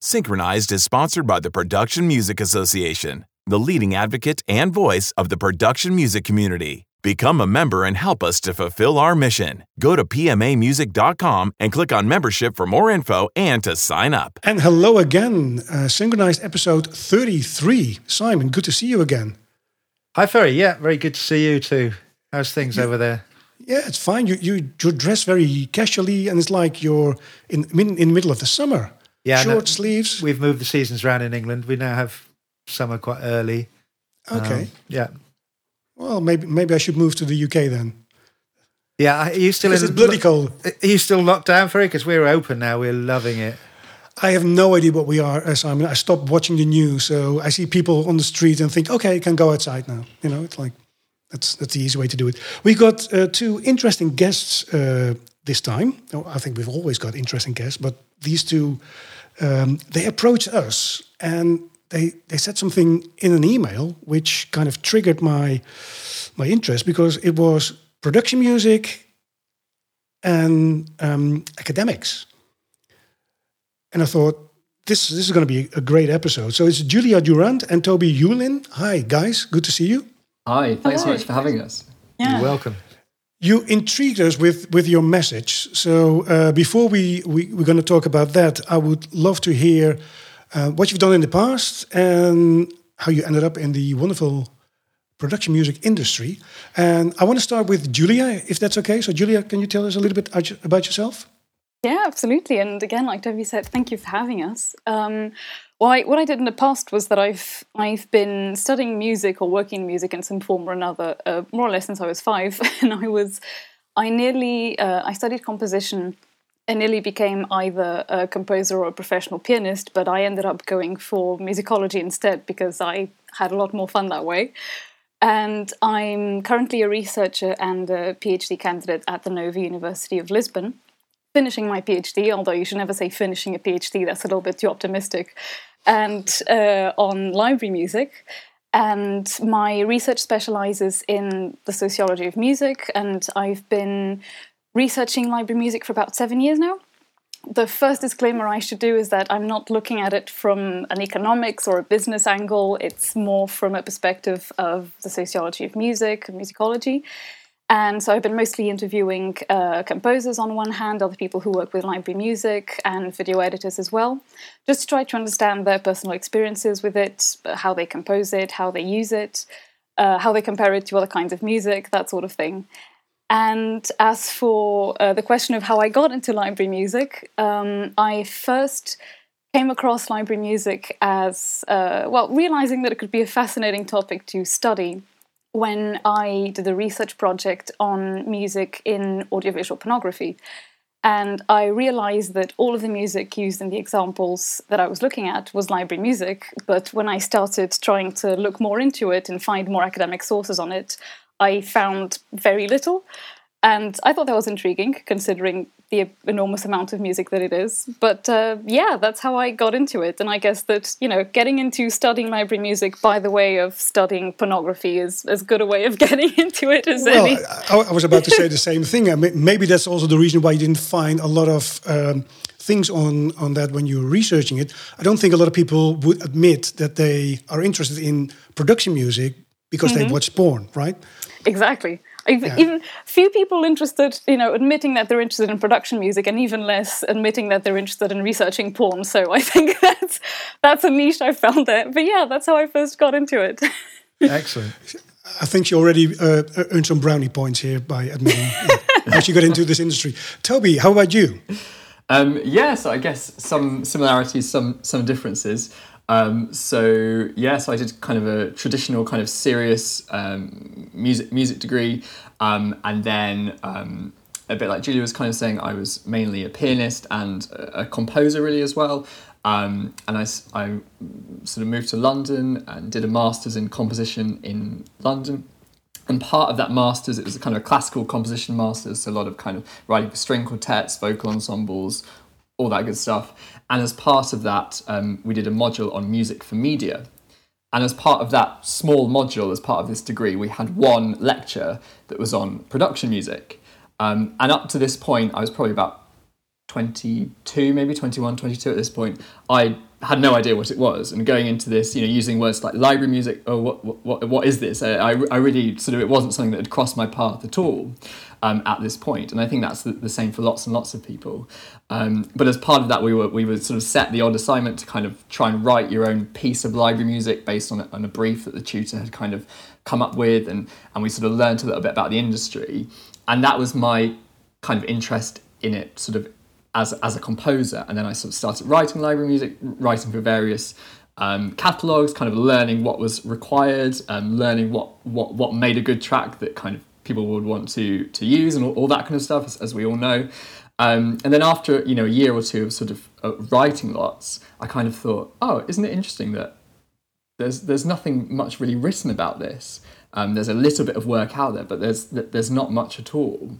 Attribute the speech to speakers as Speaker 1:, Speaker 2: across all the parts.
Speaker 1: Synchronized is sponsored by the Production Music Association, the leading advocate and voice of the production music community. Become a member and help us to fulfill our mission. Go to pmamusic.com and click on membership for more info and to sign up.
Speaker 2: And hello again, uh, synchronized episode 33. Simon, good to see you again.
Speaker 3: Hi, Ferry. Yeah, very good to see you too. How's things
Speaker 2: Yeah.
Speaker 3: over there?
Speaker 2: Yeah, it's fine. You you you dress very casually, and it's like you're in in, in the middle of the summer.
Speaker 3: Yeah, no,
Speaker 2: short sleeves.
Speaker 3: We've moved the seasons around in England. We now have summer quite early.
Speaker 2: Okay.
Speaker 3: Um, yeah.
Speaker 2: well, maybe maybe I should move to the UK then.
Speaker 3: Yeah. Are you still
Speaker 2: Because it's bloody cold.
Speaker 3: Are you still locked down, for it? Because we're open now. We're loving it.
Speaker 2: I have no idea what we are, uh, Simon. I stopped watching the news, so I see people on the street and think, okay, I can go outside now. You know, it's like that's that's the easy way to do it. We got uh, two interesting guests uh, this time. Oh, I think we've always got interesting guests, but these two um, they approached us and they they said something in an email which kind of triggered my my interest because it was production music and um, academics. And I thought, this, this is going to be a great episode. So it's Julia Durand and Toby Huelin. Hi, guys. Good to see you.
Speaker 4: Hi, thanks so much for having us.
Speaker 5: Yeah.
Speaker 3: You're welcome.
Speaker 2: You intrigued us with, with your message. So uh, before we, we, we're going to talk about that, I would love to hear uh, what you've done in the past and how you ended up in the wonderful production music industry. And I want to start with Julia, if that's okay. So, Julia, can you tell us a little bit about- yourself?
Speaker 5: Yeah, absolutely. And again, like Toby said, thank you for having us. Um, well, I, what I did in the past was that I've I've been studying music or working in music in some form or another, uh, more or less since I was five. And I was, I nearly, uh, I studied composition and nearly became either a composer or a professional pianist, but I ended up going for musicology instead because I had a lot more fun that way. And I'm currently a researcher and a PhD candidate at the Nova University of Lisbon finishing my PhD, although you should never say finishing a PhD, that's a little bit too optimistic, and uh, on library music. And my research specializes in the sociology of music, and I've been researching library music for about seven years now. The first disclaimer I should do is that I'm not looking at it from an economics or a business angle. It's more from a perspective of the sociology of music, and musicology. And so I've been mostly interviewing uh, composers on one hand, other people who work with library music, and video editors as well, just to try to understand their personal experiences with it, how they compose it, how they use it, uh, how they compare it to other kinds of music, that sort of thing. And as for uh, the question of how I got into library music, um, I first came across library music as, uh, well, realizing that it could be a fascinating topic to study when I did a research project on music in audiovisual pornography. And I realized that all of the music used in the examples that I was looking at was library music. But when I started trying to look more into it and find more academic sources on it, I found very little. And I thought that was intriguing, considering the enormous amount of music that it is. But uh, yeah, that's how I got into it. And I guess that, you know, getting into studying library music by the way of studying pornography is as good a way of getting into it as
Speaker 2: Well,
Speaker 5: any.
Speaker 2: I, I was about to say the same thing. I mean, maybe that's also the reason why you didn't find a lot of um, things on, on that when you were researching it. I don't think a lot of people would admit that they are interested in production music because they watch porn, right?
Speaker 5: Exactly. Even, even few people interested, you know, admitting that they're interested in production music, and even less admitting that they're interested in researching porn. So I think that's that's a niche I found there. But yeah, that's how I first got into it.
Speaker 3: Excellent.
Speaker 2: I think she already uh, earned some brownie points here by admitting uh, how she got into this industry. Toby, how about you?
Speaker 4: Um, yeah, so I guess some similarities, some some differences. Um, so yeah, so I did kind of a traditional kind of serious um, music music degree, um, and then um, a bit like Julia was kind of saying, I was mainly a pianist and a, composer really as well. Um, and I sort of moved to London and did a master's in composition in London. And part of that master's, it was a kind of a classical composition master's, so a lot of kind of writing for string quartets, vocal ensembles, all that good stuff. And as part of that, um, we did a module on music for media. And as part of that small module, as part of this degree, we had one lecture that was on production music. Um, and up to this point, I was probably about 22, maybe 21, 22 at this point. I had no idea what it was, and going into this, you know, using words like library music. Oh, what what what is this? I I really sort of it wasn't something that had crossed my path at all um, at this point, and I think that's the, the same for lots and lots of people. Um, but as part of that, we were we were sort of set the odd assignment to kind of try and write your own piece of library music based on a, on a brief that the tutor had kind of come up with, and and we sort of learned a little bit about the industry, and that was my kind of interest in it, sort of as as a composer, and then I sort of started writing library music, writing for various um, catalogs, kind of learning what was required, um, learning what, what what made a good track that kind of people would want to to use, and all, all that kind of stuff, as, as we all know. Um, and then after you know a year or two of sort of uh, writing lots, I kind of thought, oh, isn't it interesting that there's there's nothing much really written about this. Um, there's a little bit of work out there, but there's there's not much at all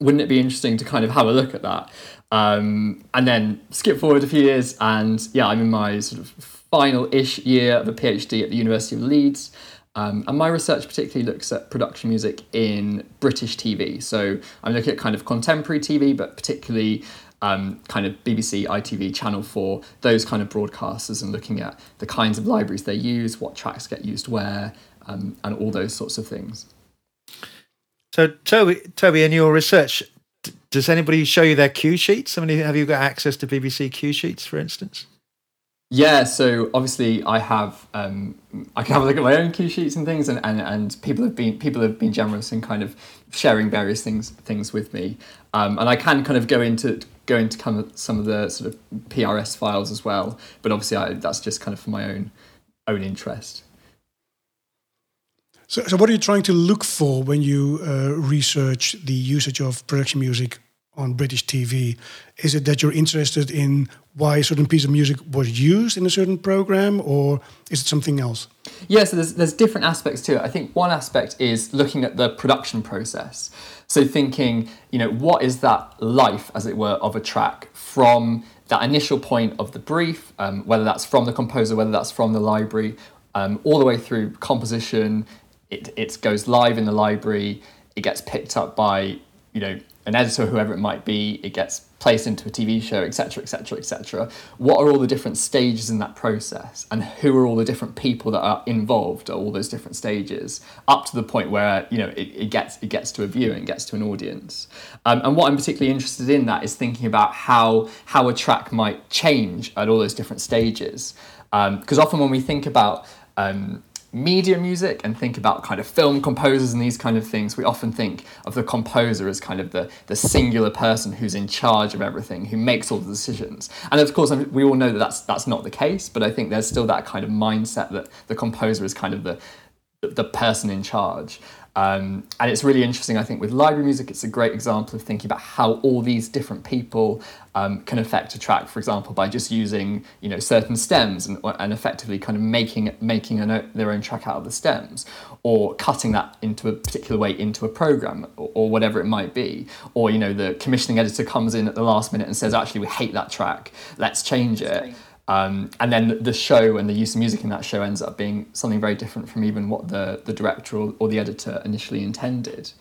Speaker 4: wouldn't it be interesting to kind of have a look at that? Um, and then skip forward a few years, and yeah, I'm in my sort of final ish year of a PhD at the University of Leeds. Um, and my research particularly looks at production music in British TV. So I'm looking at kind of contemporary TV, but particularly um, kind of BBC, ITV, Channel 4, those kind of broadcasters, and looking at the kinds of libraries they use, what tracks get used where, um, and all those sorts of things.
Speaker 3: So, Toby, Toby, in your research, does anybody show you their cue sheets? I mean, have you got access to BBC cue sheets, for instance?
Speaker 4: Yeah, so obviously I have um, I can have a look at my own cue sheets and things, and, and, and people have been people have been generous in kind of sharing various things things with me, um, and I can kind of go into go into kind of some of the sort of PRS files as well, but obviously I, that's just kind of for my own own interest.
Speaker 2: So, so what are you trying to look for when you uh, research the usage of production music on British TV? Is it that you're interested in why a certain piece of music was used in a certain program, or is it something else?
Speaker 4: Yeah, so there's, there's different aspects to it. I think one aspect is looking at the production process. So thinking, you know, what is that life, as it were, of a track from that initial point of the brief, um, whether that's from the composer, whether that's from the library, um, all the way through composition, it, it goes live in the library, it gets picked up by, you know, an editor, whoever it might be, it gets placed into a TV show, etc., etc., etc. What are all the different stages in that process, and who are all the different people that are involved at all those different stages, up to the point where you know it, it gets it gets to a viewer and gets to an audience. Um, and what I'm particularly interested in that is thinking about how how a track might change at all those different stages, because um, often when we think about um, media music and think about kind of film composers and these kind of things, we often think of the composer as kind of the, the singular person who's in charge of everything, who makes all the decisions. And of course, we all know that that's, that's not the case, but I think there's still that kind of mindset that the composer is kind of the, the person in charge. Um, and it's really interesting, I think, with library music, it's a great example of thinking about how all these different people um, can affect a track, for example, by just using you know certain stems and, and effectively kind of making making a, their own track out of the stems, or cutting that into a particular way into a program, or, or whatever it might be. Or you know the commissioning editor comes in at the last minute and says, actually, we hate that track, let's change it. Um, and then the show and the use of music in that show ends up being something very different from even what the, the director or, or the editor initially intended.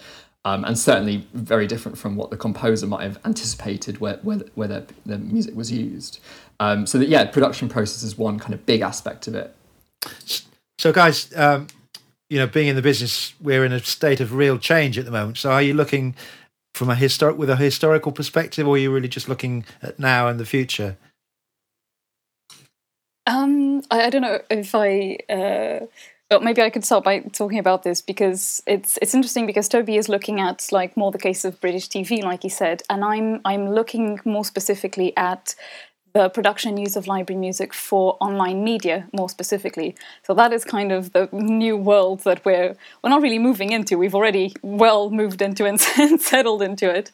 Speaker 4: Um, and certainly very different from what the composer might have anticipated where, where, where the, the music was used. Um, so that, yeah, production process is one kind of big aspect of it.
Speaker 3: So guys, um, you know, being in the business, we're in a state of real change at the moment. So are you looking from a historic, with a historical perspective, or are you really just looking at now and the future?
Speaker 5: Um, I, I, don't know if I. Uh, well, maybe I could start by talking about this because it's it's interesting because Toby is looking at like more the case of British TV, like he said, and I'm I'm looking more specifically at the production and use of library music for online media more specifically. So that is kind of the new world that we're we're not really moving into. We've already well moved into and settled into it.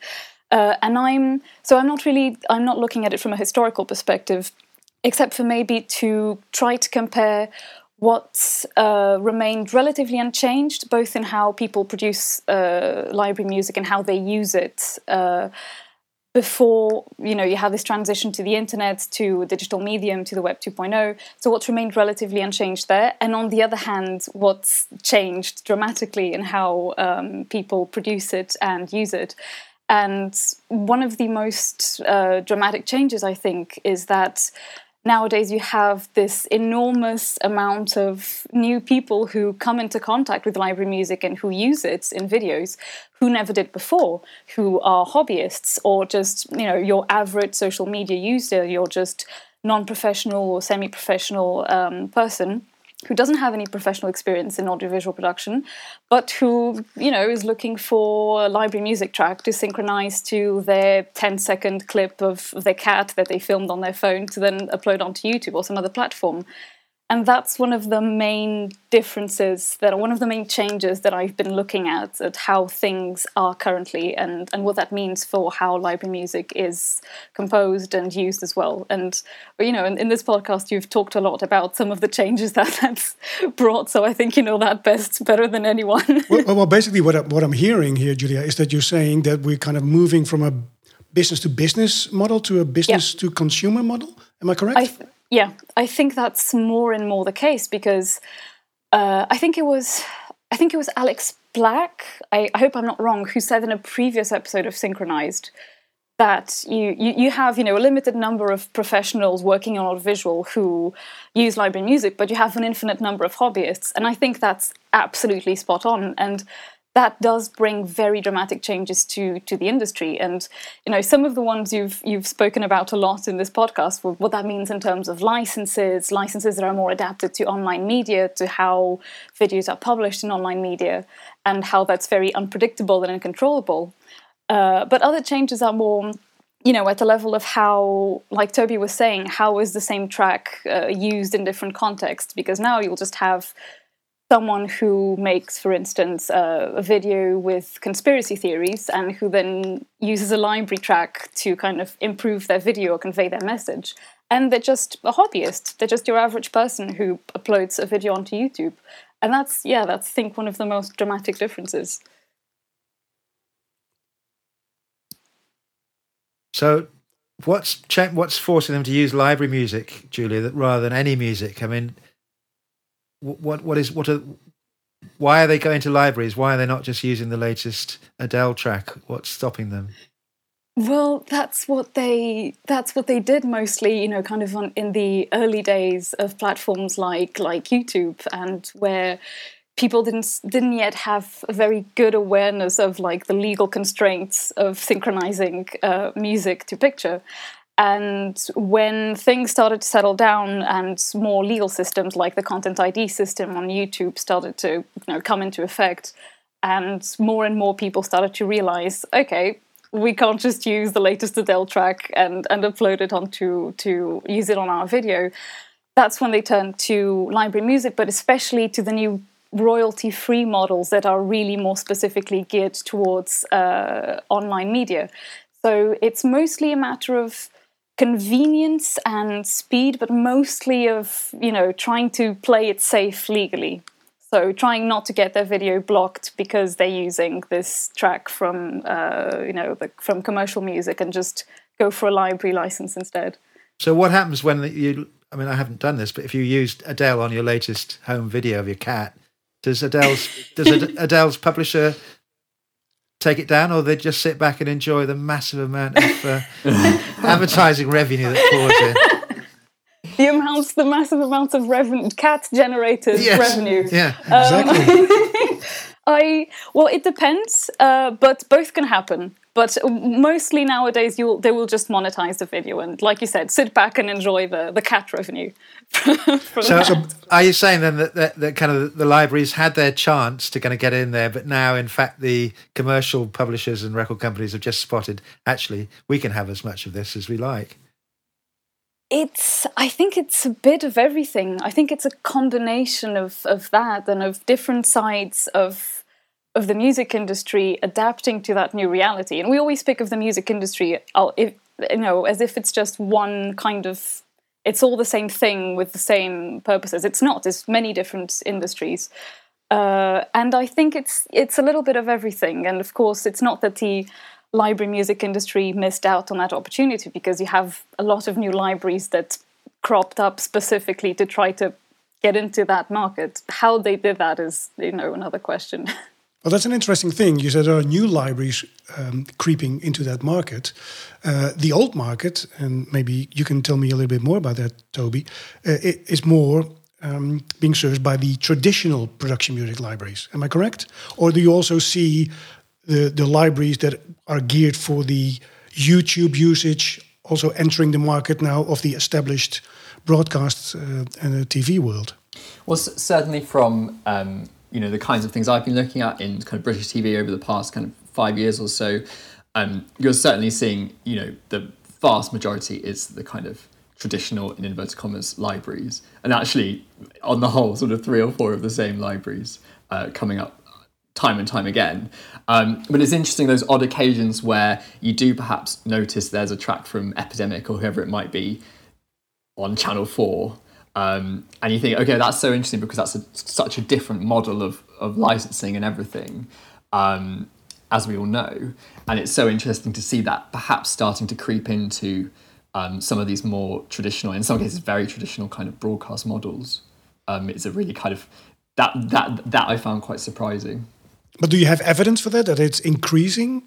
Speaker 5: Uh, and I'm so I'm not really I'm not looking at it from a historical perspective except for maybe to try to compare what's uh, remained relatively unchanged, both in how people produce uh, library music and how they use it. Uh, before you know you have this transition to the internet to digital medium to the web 2.0 so what's remained relatively unchanged there and on the other hand what's changed dramatically in how um, people produce it and use it and one of the most uh, dramatic changes i think is that nowadays you have this enormous amount of new people who come into contact with library music and who use it in videos who never did before who are hobbyists or just you know your average social media user you're just non-professional or semi-professional um, person who doesn't have any professional experience in audiovisual production, but who, you know, is looking for a library music track to synchronize to their 10 second clip of their cat that they filmed on their phone to then upload onto YouTube or some other platform and that's one of the main differences that are one of the main changes that I've been looking at at how things are currently and, and what that means for how library music is composed and used as well. And you know, in, in this podcast, you've talked a lot about some of the changes that that's brought. So I think you know that best better than anyone.
Speaker 2: well, well, basically, what I, what I'm hearing here, Julia, is that you're saying that we're kind of moving from a business to business model to a business yeah. to consumer model. Am I correct?
Speaker 5: I yeah, I think that's more and more the case because uh, I think it was I think it was Alex Black. I, I, hope I'm not wrong. Who said in a previous episode of Synchronized that you, you you have you know a limited number of professionals working on audiovisual who use library music, but you have an infinite number of hobbyists, and I think that's absolutely spot on. And that does bring very dramatic changes to to the industry. And you know some of the ones you've you've spoken about a lot in this podcast what that means in terms of licenses licenses that are more adapted to online media to how videos are published in online media and how that's very unpredictable and uncontrollable. Uh, but other changes are more you know at the level of how like toby was saying how is the same track uh, used in different contexts? Because now you'll just have someone who makes, for instance, a video with conspiracy theories and who then uses a library track to kind of improve their video or convey their message. And they're just a hobbyist. They're just your average person who uploads a video onto YouTube. And that's, yeah, that's, I think, one of the most dramatic differences.
Speaker 3: So, what's what's forcing them to use library music, Julia, rather than any music? I mean, what what is what are why are they going to libraries? Why are they not just using the latest Adele track? What's stopping them?
Speaker 5: Well, that's what they that's what they did mostly, you know, kind of on, in the early days of platforms like like YouTube and where people didn't didn't yet have a very good awareness of like the legal constraints of synchronizing uh, music to picture and when things started to settle down and more legal systems like the Content ID system on YouTube started to you know, come into effect, and more and more people started to realize, okay, we can't just use the latest Adele track and, and upload it onto to use it on our video. That's when they turned to library music, but especially to the new royalty free models that are really more specifically geared towards uh, online media. So it's mostly a matter of convenience and speed, but mostly of you know trying to play it safe legally. So trying not to get their video blocked because they're using this track from uh, you know the, from commercial music and just go for a library license instead.
Speaker 3: So what happens when you? I mean, I haven't done this, but if you used Adele on your latest home video of your cat, does Adele's does Adele's publisher take it down, or they just sit back and enjoy the massive amount of uh, advertising revenue that pours in.
Speaker 5: The amounts, the massive amounts of revenue, cat generated yes. revenue.
Speaker 3: Yeah, um,
Speaker 2: exactly.
Speaker 5: I well, it depends, uh, but both can happen. But mostly nowadays, you they will just monetize the video and, like you said, sit back and enjoy the, the cat revenue.
Speaker 3: so, so, are you saying then that, that, that, kind of the libraries had their chance to kind of get in there, but now, in fact, the commercial publishers and record companies have just spotted actually we can have as much of this as we like?
Speaker 5: It's. I think it's a bit of everything. I think it's a combination of of that and of different sides of of the music industry adapting to that new reality. And we always speak of the music industry, if, you know, as if it's just one kind of. It's all the same thing with the same purposes. It's not. There's many different industries, uh, and I think it's it's a little bit of everything. And of course, it's not that the library music industry missed out on that opportunity because you have a lot of new libraries that cropped up specifically to try to get into that market. How they did that is, you know, another question.
Speaker 2: Well, that's an interesting thing. You said there are new libraries um, creeping into that market. Uh, the old market, and maybe you can tell me a little bit more about that, Toby, uh, is more um, being served by the traditional production music libraries. Am I correct? Or do you also see the, the libraries that are geared for the YouTube usage also entering the market now of the established broadcast uh, and TV world?
Speaker 4: Well, certainly from um, you know the kinds of things I've been looking at in kind of British TV over the past kind of five years or so, um, you're certainly seeing you know the vast majority is the kind of traditional in inverted commas libraries, and actually on the whole, sort of three or four of the same libraries uh, coming up time and time again. Um, but it's interesting those odd occasions where you do perhaps notice there's a track from Epidemic or whoever it might be on Channel Four um, and you think, okay, that's so interesting because that's a, such a different model of, of licensing and everything, um, as we all know. And it's so interesting to see that perhaps starting to creep into um, some of these more traditional, in some cases, very traditional kind of broadcast models. Um, it's a really kind of that that that I found quite surprising.
Speaker 2: But do you have evidence for that that it's increasing?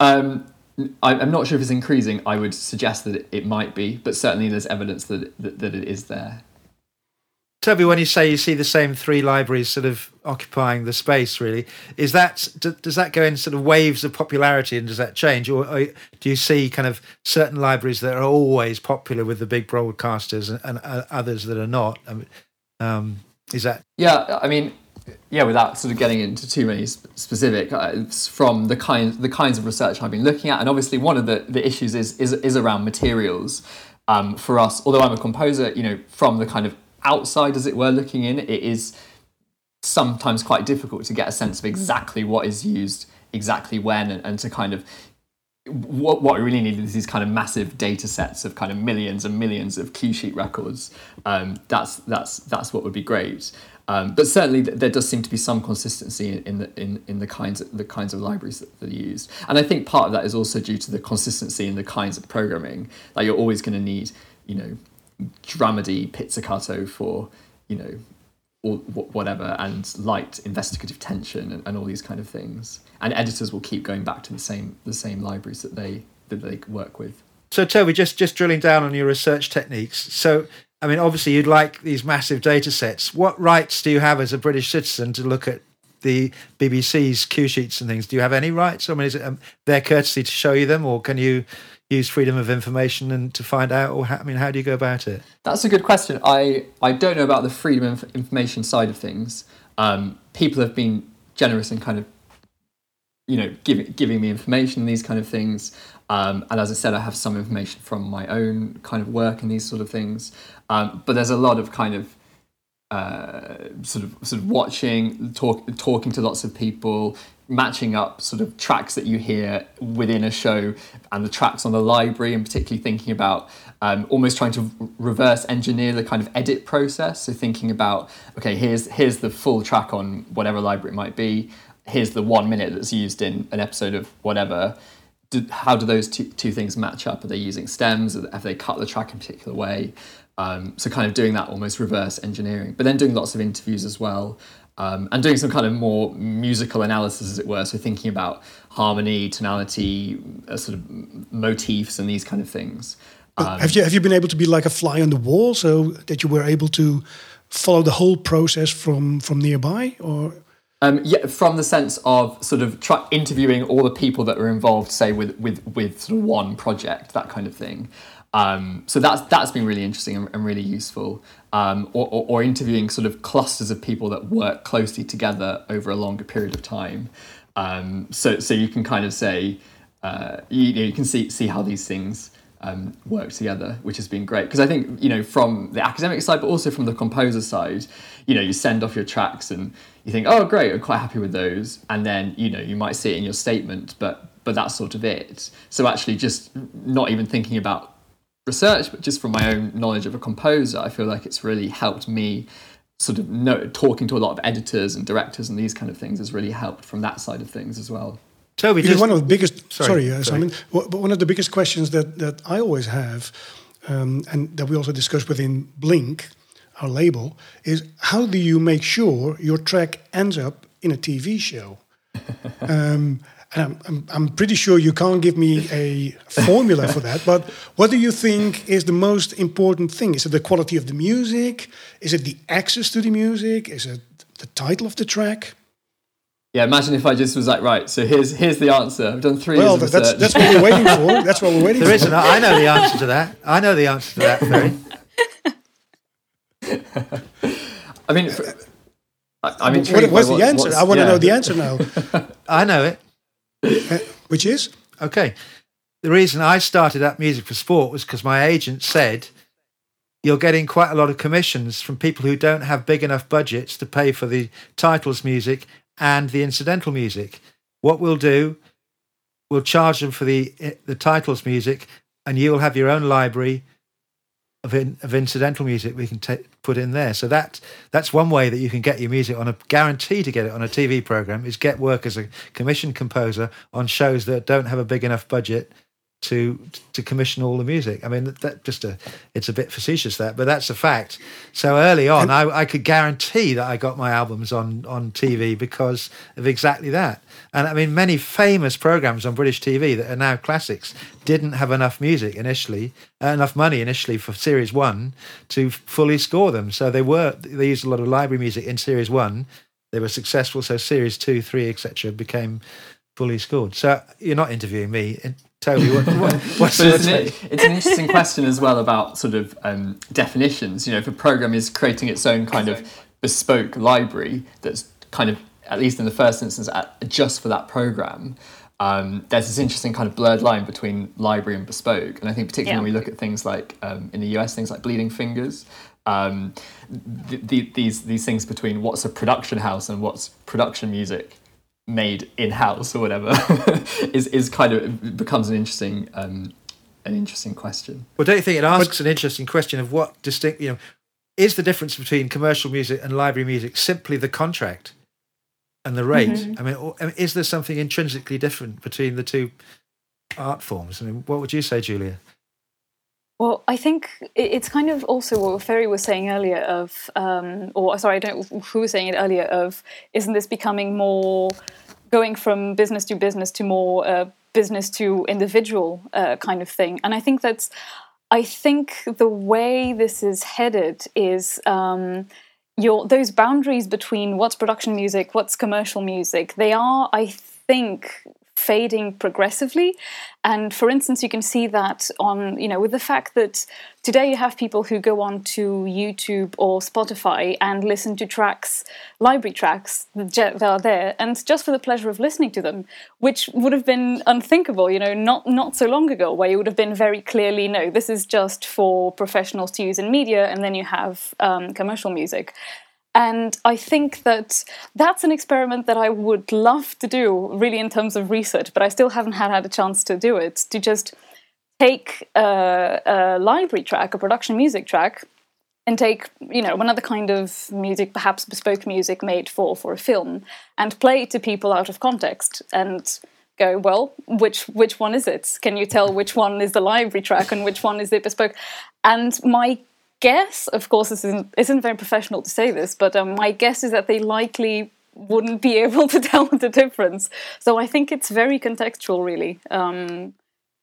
Speaker 4: Um, I'm not sure if it's increasing. I would suggest that it might be, but certainly there's evidence that that, that it is there.
Speaker 3: Toby, when you say you see the same three libraries sort of occupying the space, really, is that does that go in sort of waves of popularity, and does that change, or, do you see kind of certain libraries that are always popular with the big broadcasters and, and uh, others that are not? Um, is that?
Speaker 4: Yeah, I mean, yeah, without sort of getting into too many specific, uh, from the kind the kinds of research I've been looking at, and obviously one of the, the issues is is, is around materials. Um, for us, although I'm a composer, you know, from the kind of outside, as it were, looking in, it is sometimes quite difficult to get a sense of exactly what is used, exactly when, and, and to kind of what what we really need is these kind of massive data sets of kind of millions and millions of cue sheet records. Um, that's that's that's what would be great. Um, but certainly, there does seem to be some consistency in the in, in the kinds of, the kinds of libraries that, that are used, and I think part of that is also due to the consistency in the kinds of programming. Like you're always going to need, you know, dramedy pizzicato for, you know, or whatever, and light investigative tension and, and all these kind of things. And editors will keep going back to the same the same libraries that they that they work with.
Speaker 3: So Toby, just just drilling down on your research techniques. So I mean, obviously, you'd like these massive data sets. What rights do you have as a British citizen to look at the BBC's cue sheets and things? Do you have any rights? I mean, is it um, their courtesy to show you them, or can you use freedom of information and to find out? Or how, I mean, how do you go about it?
Speaker 4: That's a good question. I I don't know about the freedom of information side of things. Um, people have been generous and kind of, you know, giving giving me information and these kind of things. Um, and as I said, I have some information from my own kind of work and these sort of things. Um, but there's a lot of kind of uh, sort of sort of watching, talk, talking to lots of people, matching up sort of tracks that you hear within a show and the tracks on the library, and particularly thinking about um, almost trying to reverse engineer the kind of edit process. So thinking about okay, here's here's the full track on whatever library it might be. Here's the one minute that's used in an episode of whatever do, how do those two, two things match up? Are they using stems? Have they cut the track in a particular way? Um, so kind of doing that almost reverse engineering, but then doing lots of interviews as well, um, and doing some kind of more musical analysis, as it were. So thinking about harmony, tonality, uh, sort of motifs, and these kind of things.
Speaker 2: Um, have you have you been able to be like a fly on the wall, so that you were able to follow the whole process from from nearby, or
Speaker 4: um, yeah, from the sense of sort of try, interviewing all the people that were involved, say with with with sort of one project, that kind of thing. Um, so that's that's been really interesting and, and really useful. Um, or, or, or, interviewing sort of clusters of people that work closely together over a longer period of time. Um, so so you can kind of say uh, you, you can see see how these things um, work together, which has been great. Because I think you know from the academic side, but also from the composer side, you know you send off your tracks and you think, oh, great, I'm quite happy with those, and then you know you might see it in your statement, but but that's sort of it. So actually, just not even thinking about research, but just from my own knowledge of a composer, I feel like it's really helped me. Sort of know, talking to a lot of editors and directors and these kind of things has really helped from that side of things as well.
Speaker 2: Toby, just, one of the biggest. Sorry, sorry, uh, sorry. Simon. But one of the biggest questions that that I always have, um, and that we also discussed within Blink, our label, is how do you make sure your track ends up in a TV show? um, and I'm, I'm, I'm pretty sure you can't give me a formula for that, but what do you think is the most important thing? Is it the quality of the music? Is it the access to the music? Is it the title of the track?
Speaker 4: Yeah, imagine if I just was like, right, so here's here's the answer. I've done three
Speaker 2: well,
Speaker 4: years of
Speaker 2: that's,
Speaker 4: research.
Speaker 2: that's what we're waiting for. That's what we're waiting
Speaker 3: There
Speaker 2: for.
Speaker 3: isn't. I know the answer to that. I know the answer to that, Ferry.
Speaker 4: I mean, for, I, I'm
Speaker 2: What, what's
Speaker 4: by
Speaker 2: the answer?
Speaker 4: what's-
Speaker 2: I want to know the answer now.
Speaker 3: I know it.
Speaker 2: Uh, which is?
Speaker 3: Okay. The reason I started up music for sport was because my agent said you're getting quite a lot of commissions from people who don't have big enough budgets to pay for the titles music and the incidental music. What we'll do, we'll charge them for the the titles music, and you'll have your own library of in, of incidental music we can ta put in there. So that that's one way that you can get your music on a guarantee to get it on a TV program is get work as a commissioned composer on shows that don't have a big enough budget to to commission all the music. I mean that, that just a it's a bit facetious that, but that's a fact. So early on, I, I could guarantee that I got my albums on on TV because of exactly that. And I mean, many famous programs on British TV that are now classics didn't have enough music initially, uh, enough money initially for Series One to fully score them. So they were they used a lot of library music in Series One. They were successful. So Series Two, Three, etc. became fully scored. So you're not interviewing me, Toby. What, what, what's
Speaker 4: But
Speaker 3: your
Speaker 4: it's an, it's an interesting question as well about sort of um, definitions. You know, if a program is creating its own kind of bespoke library that's kind of, at least in the first instance, at, just for that program, um, there's this interesting kind of blurred line between library and bespoke. And I think particularly when we look at things like um, in the US, things like Bleeding Fingers. Um, th- th- these these things between what's a production house and what's production music made in house or whatever is is kind of becomes an interesting um, an interesting question.
Speaker 3: Well, don't you think it asks an interesting question of what distinct, you know, is the difference between commercial music and library music simply the contract and the rate?
Speaker 5: Mm-hmm.
Speaker 3: I mean, or- I mean, is there something intrinsically different between the two art forms? I mean, what would you say, Julia?
Speaker 5: Well, I think it's kind of also what Ferry was saying earlier of, um, or sorry, I don't know who was saying it earlier of, isn't this becoming more going from business to business to more uh, business to individual uh, kind of thing? And I think that's, I think the way this is headed is. Um, your those boundaries between what's production music, what's commercial music, they are, I think, fading progressively. And for instance, you can see that on, you know, with the fact that today you have people who go on to YouTube or Spotify and listen to tracks, library tracks that are there, and just for the pleasure of listening to them, which would have been unthinkable, you know, not not so long ago, where you would have been very clearly, no, this is just for professionals to use in media, and then you have um, commercial music. And I think that that's an experiment that I would love to do, really, in terms of research, but I still haven't had, had a chance to do it. To just take a, a library track, a production music track, and take you know another kind of music, perhaps bespoke music made for for a film, and play it to people out of context and go well which which one is it can you tell which one is the library track and which one is the bespoke and my guess, of course, this isn't, isn't very professional to say this, but um, my guess is that they likely wouldn't be able to tell the difference. So I think it's very contextual, really, um,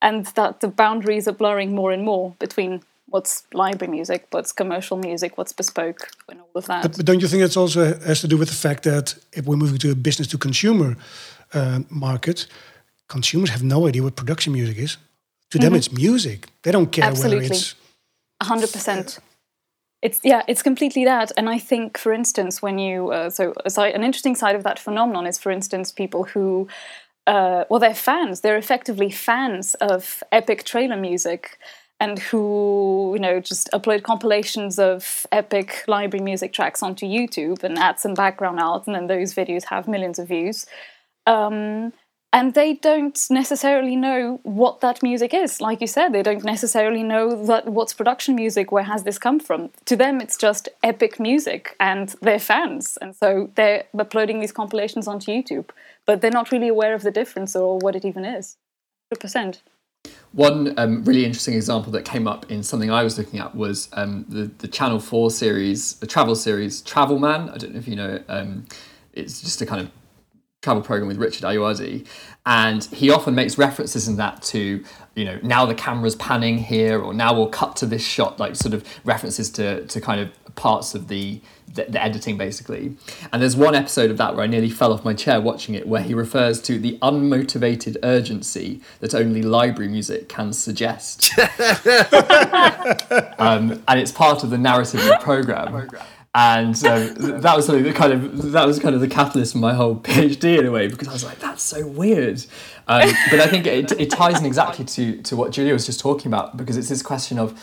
Speaker 5: and that the boundaries are blurring more and more between what's library music, what's commercial music, what's bespoke, and all of that.
Speaker 2: But, but don't you think it also has to do with the fact that if we're moving to a business to consumer uh, market, consumers have no idea what production music is. To them, it's music. They don't care whether
Speaker 5: Absolutely.
Speaker 2: it's.
Speaker 5: hundred percent. It's yeah, it's completely that. And I think, for instance, when you uh, so a side, an interesting side of that phenomenon is, for instance, people who. Uh, well, they're fans. They're effectively fans of epic trailer music, and who you know just upload compilations of epic library music tracks onto YouTube and add some background art, and then those videos have millions of views. Um, and they don't necessarily know what that music is. Like you said, they don't necessarily know that what's production music. Where has this come from? To them, it's just epic music, and they're fans, and so they're uploading these compilations onto YouTube. But they're not really aware of the difference or what it even is. Hundred percent.
Speaker 4: One um, really interesting example that came up in something I was looking at was um, the the Channel Four series, the travel series, Travel Man. I don't know if you know it. Um, it's just a kind of travel program with Richard Ayoade, and he often makes references in that to you know now the camera's panning here, or now we'll cut to this shot, like sort of references to to kind of parts of the, the the, editing basically. And there's one episode of that where I nearly fell off my chair watching it, where he refers to the unmotivated urgency that only library music can suggest, um, and it's part of the narrative of the program and um, that was something that kind of that was kind of the catalyst for my whole PhD in a way because I was like that's so weird, um, but I think it, it ties in exactly to to what Julia was just talking about because it's this question of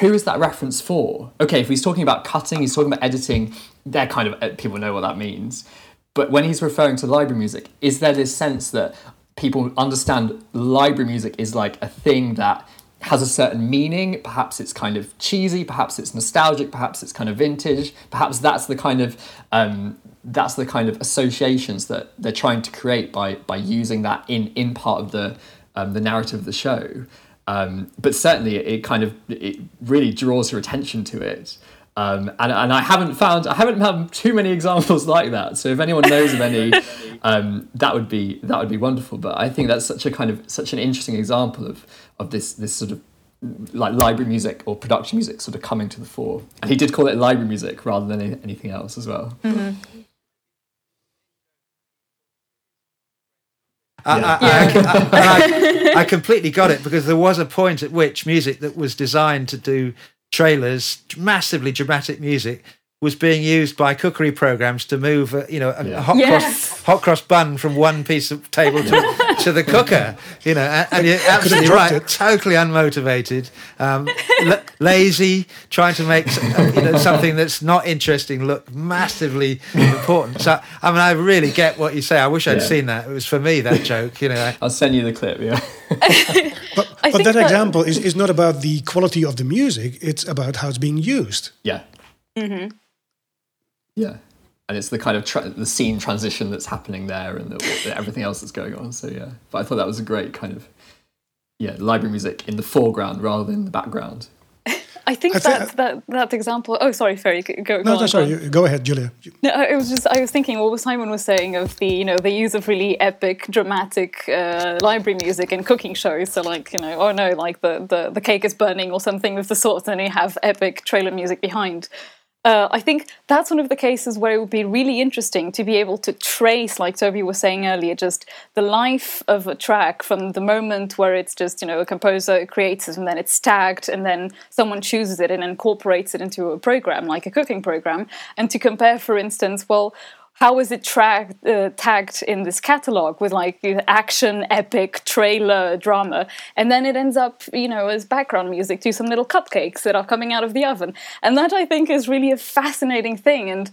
Speaker 4: who is that reference for? Okay, if he's talking about cutting, he's talking about editing. They're kind of people know what that means, but when he's referring to library music, is there this sense that people understand library music is like a thing that has a certain meaning. Perhaps it's kind of cheesy. Perhaps it's nostalgic. Perhaps it's kind of vintage. Perhaps that's the kind of um, that's the kind of associations that they're trying to create by by using that in in part of the um, the narrative of the show. Um, but certainly, it, kind of it really draws your attention to it. Um, and, and I haven't found I haven't had too many examples like that. So if anyone knows of any, um, that would be that would be wonderful. But I think that's such a kind of such an interesting example of of this this sort of like library music or production music sort of coming to the fore. And he did call it library music rather than anything else as well.
Speaker 5: Mm-hmm.
Speaker 3: I, I, I, I, completely got it because there was a point at which music that was designed to do trailers, massively dramatic music, was being used by cookery programs to move, uh, you know, a, yeah. a hot yes. cross hot cross bun from one piece of table to, to the cooker. You know, and, and you're absolutely right. It. Totally unmotivated, um, l- lazy, trying to make uh, you know something that's not interesting look massively important. So, I mean, I really get what you say. I wish I'd yeah. seen that. It was for me that joke. You know,
Speaker 4: I'll send you the clip. Yeah.
Speaker 2: but but that, that example is, is not about the quality of the music. It's about how it's being used.
Speaker 4: Yeah.
Speaker 5: Mm-hmm.
Speaker 4: Yeah, and it's the kind of tra- the scene transition that's happening there, and the, the, everything else that's going on. So yeah, but I thought that was a great kind of yeah library music in the foreground rather than the background.
Speaker 5: I think I that, that that example. Oh, sorry, Ferry. Go, go
Speaker 2: no,
Speaker 5: on,
Speaker 2: sorry. Go, go ahead, Julia.
Speaker 5: No, it was just I was thinking what Simon was saying of the you know the use of really epic, dramatic uh, library music in cooking shows. So like you know, oh no, like the, the the cake is burning or something of the sort, and you have epic trailer music behind uh, I think that's one of the cases where it would be really interesting to be able to trace, like Toby was saying earlier, just the life of a track from the moment where it's just, you know, a composer creates it and then it's tagged and then someone chooses it and incorporates it into a program, like a cooking program, and to compare, for instance, well, how is it tracked, uh, tagged in this catalog with like action, epic, trailer, drama, and then it ends up, you know, as background music to some little cupcakes that are coming out of the oven, and that I think is really a fascinating thing. And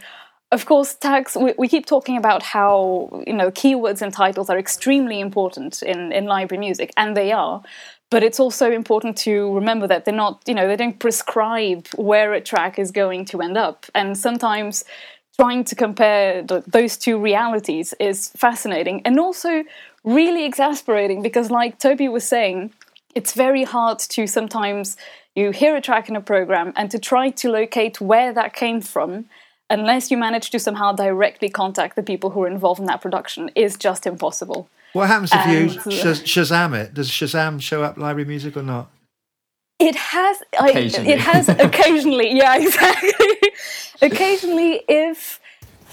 Speaker 5: of course, tags. We, we keep talking about how you know keywords and titles are extremely important in in library music, and they are but it's also important to remember that they're not you know they don't prescribe where a track is going to end up and sometimes trying to compare those two realities is fascinating and also really exasperating because, like Toby was saying, it's very hard to sometimes you hear a track in a program and to try to locate where that came from unless you manage to somehow directly contact the people who are involved in that production is just impossible.
Speaker 3: What happens if and, you Shaz- Shazam it? Does Shazam show up library music or not?
Speaker 5: It has. I, it has occasionally. Yeah, exactly. occasionally, if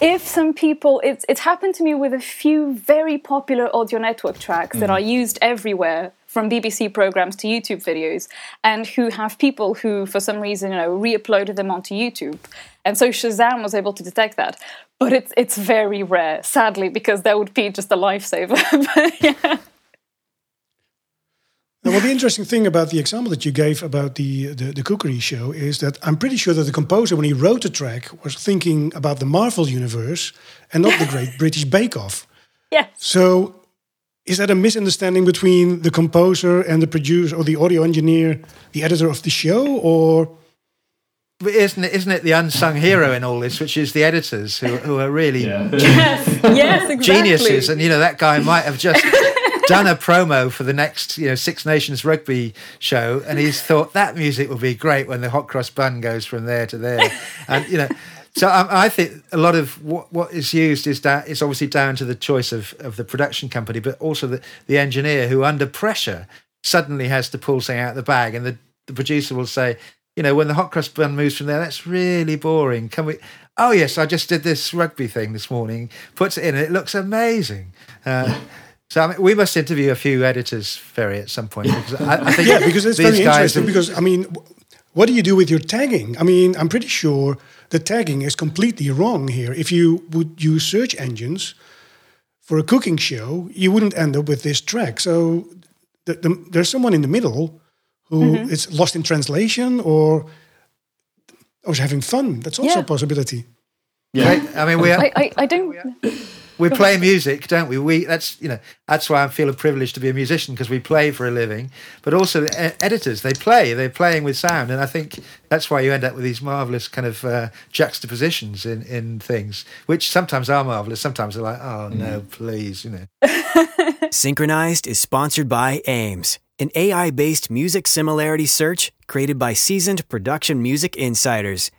Speaker 5: if some people, it's it's happened to me with a few very popular audio network tracks mm. that are used everywhere, from BBC programs to YouTube videos, and who have people who, for some reason, you know, re-uploaded them onto YouTube, and so Shazam was able to detect that. But it's it's very rare, sadly, because that would be just a lifesaver. but, yeah.
Speaker 2: Now, well, the interesting thing about the example that you gave about the, the, the cookery show is that I'm pretty sure that the composer, when he wrote the track, was thinking about the Marvel universe and not the Great British Bake Off.
Speaker 5: Yeah.
Speaker 2: So, is that a misunderstanding between the composer and the producer or the audio engineer, the editor of the show, or?
Speaker 3: Isn't it, isn't it the unsung hero in all this, which is the editors who, who are really
Speaker 5: yeah. yes, yes, exactly.
Speaker 3: geniuses? And you know that guy might have just done a promo for the next, you know, Six Nations rugby show, and he's thought that music will be great when the hot cross bun goes from there to there, and you know. So um, I think a lot of what, what is used is that it's obviously down to the choice of, of the production company, but also the, the engineer who, under pressure, suddenly has to pull something out of the bag, and the, the producer will say, you know, when the hot cross bun moves from there, that's really boring. Can we? Oh yes, I just did this rugby thing this morning. Puts it in, and it looks amazing. Uh, so I mean, we must interview a few editors, Ferry, at some point. Because I, I think
Speaker 2: yeah, because it's very interesting.
Speaker 3: have-
Speaker 2: Because I mean, what do you do with your tagging? I mean, I'm pretty sure the tagging is completely wrong here. If you would use search engines for a cooking show, you wouldn't end up with this track. So the, the, there's someone in the middle who mm-hmm. is lost in translation or or is having fun. That's also
Speaker 5: Yeah.
Speaker 2: a possibility.
Speaker 4: Yeah.
Speaker 3: I mean, we
Speaker 5: I, I, I don't.
Speaker 3: We play music, don't we? We that's you know that's why I feel a privilege to be a musician because we play for a living. But also the e- editors, they play, they're playing with sound, and I think that's why you end up with these marvelous kind of uh, juxtapositions in in things, which sometimes are marvelous, sometimes they're like, oh no, please, you know.
Speaker 6: Synchronized is sponsored by AIMS, an AI based music similarity search created by seasoned production music insiders.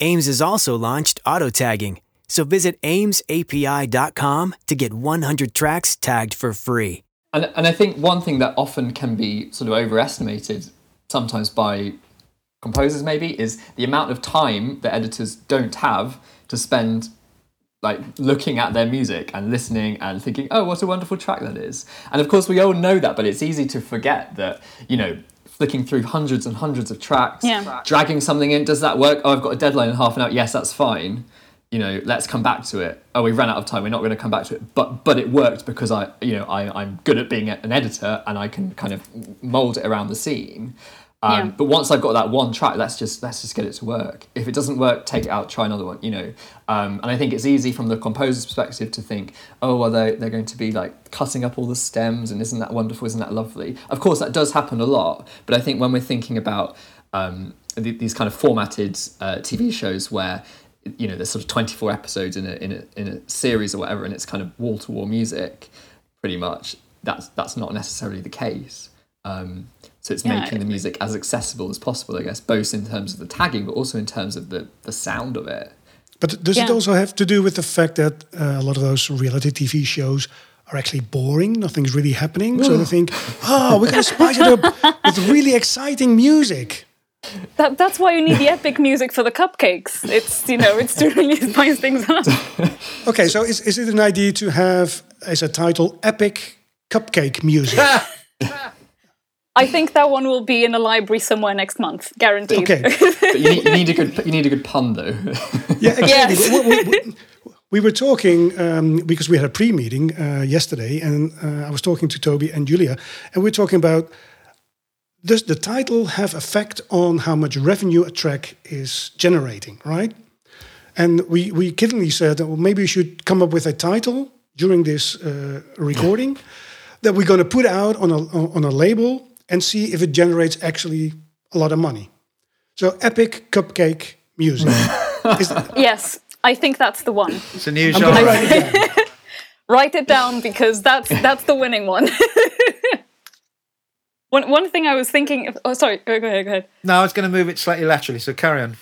Speaker 6: AIMS has also launched auto tagging, so visit aimsapi.com to get 100 tracks tagged for free.
Speaker 4: And, and I think one thing that often can be sort of overestimated, sometimes by composers maybe, is the amount of time that editors don't have to spend like looking at their music and listening and thinking, oh, what a wonderful track that is. And of course, we all know that, but it's easy to forget that, you know, flicking through hundreds and hundreds of tracks,
Speaker 5: Yeah.
Speaker 4: dragging something in, does that work? Oh, I've got a deadline in half an hour. Yes, that's fine. You know, let's come back to it. Oh, we ran out of time. We're not going to come back to it. But but it worked because I, you know, I, I'm good at being an editor and I can kind of mold it around the scene. Um,
Speaker 5: Yeah.
Speaker 4: But once I've got that one track, let's just let's just get it to work. If it doesn't work, take it out, try another one. You know, um, and I think it's easy from the composer's perspective to think, oh, well, they they're going to be like cutting up all the stems, and isn't that wonderful? Isn't that lovely? Of course, that does happen a lot. But I think when we're thinking about um, th- these kind of formatted uh, TV shows where you know there's sort of 24 episodes in a in a in a series or whatever, and it's kind of wall to wall music, pretty much. That's that's not necessarily the case. Um, so it's
Speaker 5: Yeah,
Speaker 4: making the music as accessible as possible, I guess, both in terms of the tagging, but also in terms of the, the sound of it.
Speaker 2: But does it also have to do with the fact that uh, a lot of those reality TV shows are actually boring? Nothing's really happening. so they think, oh, we're going to spice it up with really exciting music.
Speaker 5: That, that's why you need the epic music for the cupcakes. It's you know, it's to really spice things up.
Speaker 2: Okay, so is, is it an idea to have as a title epic cupcake music?
Speaker 5: I think that one will be in a library somewhere next month, guaranteed.
Speaker 2: Okay.
Speaker 4: But you need, you need a good you need a good pun though.
Speaker 2: Yeah, exactly.
Speaker 5: Yes.
Speaker 2: we, we- we- we were talking um, because we had a pre-meeting uh, yesterday, and uh, I was talking to Toby and Julia, and we are talking about does the title have effect on how much revenue a track is generating, right? And we we kiddingly said, that well, maybe we should come up with a title during this uh, recording that we're going to put out on a on a label and see if it generates actually a lot of money. So epic cupcake music. Is that,
Speaker 5: Yes, I think that's the one.
Speaker 3: It's a new genre.
Speaker 2: write it down.
Speaker 5: Write it down because that's that's the winning one. One one thing I was thinking. Oh, sorry. Go go ahead. Go ahead.
Speaker 3: No, I was going to move it slightly laterally, so carry on.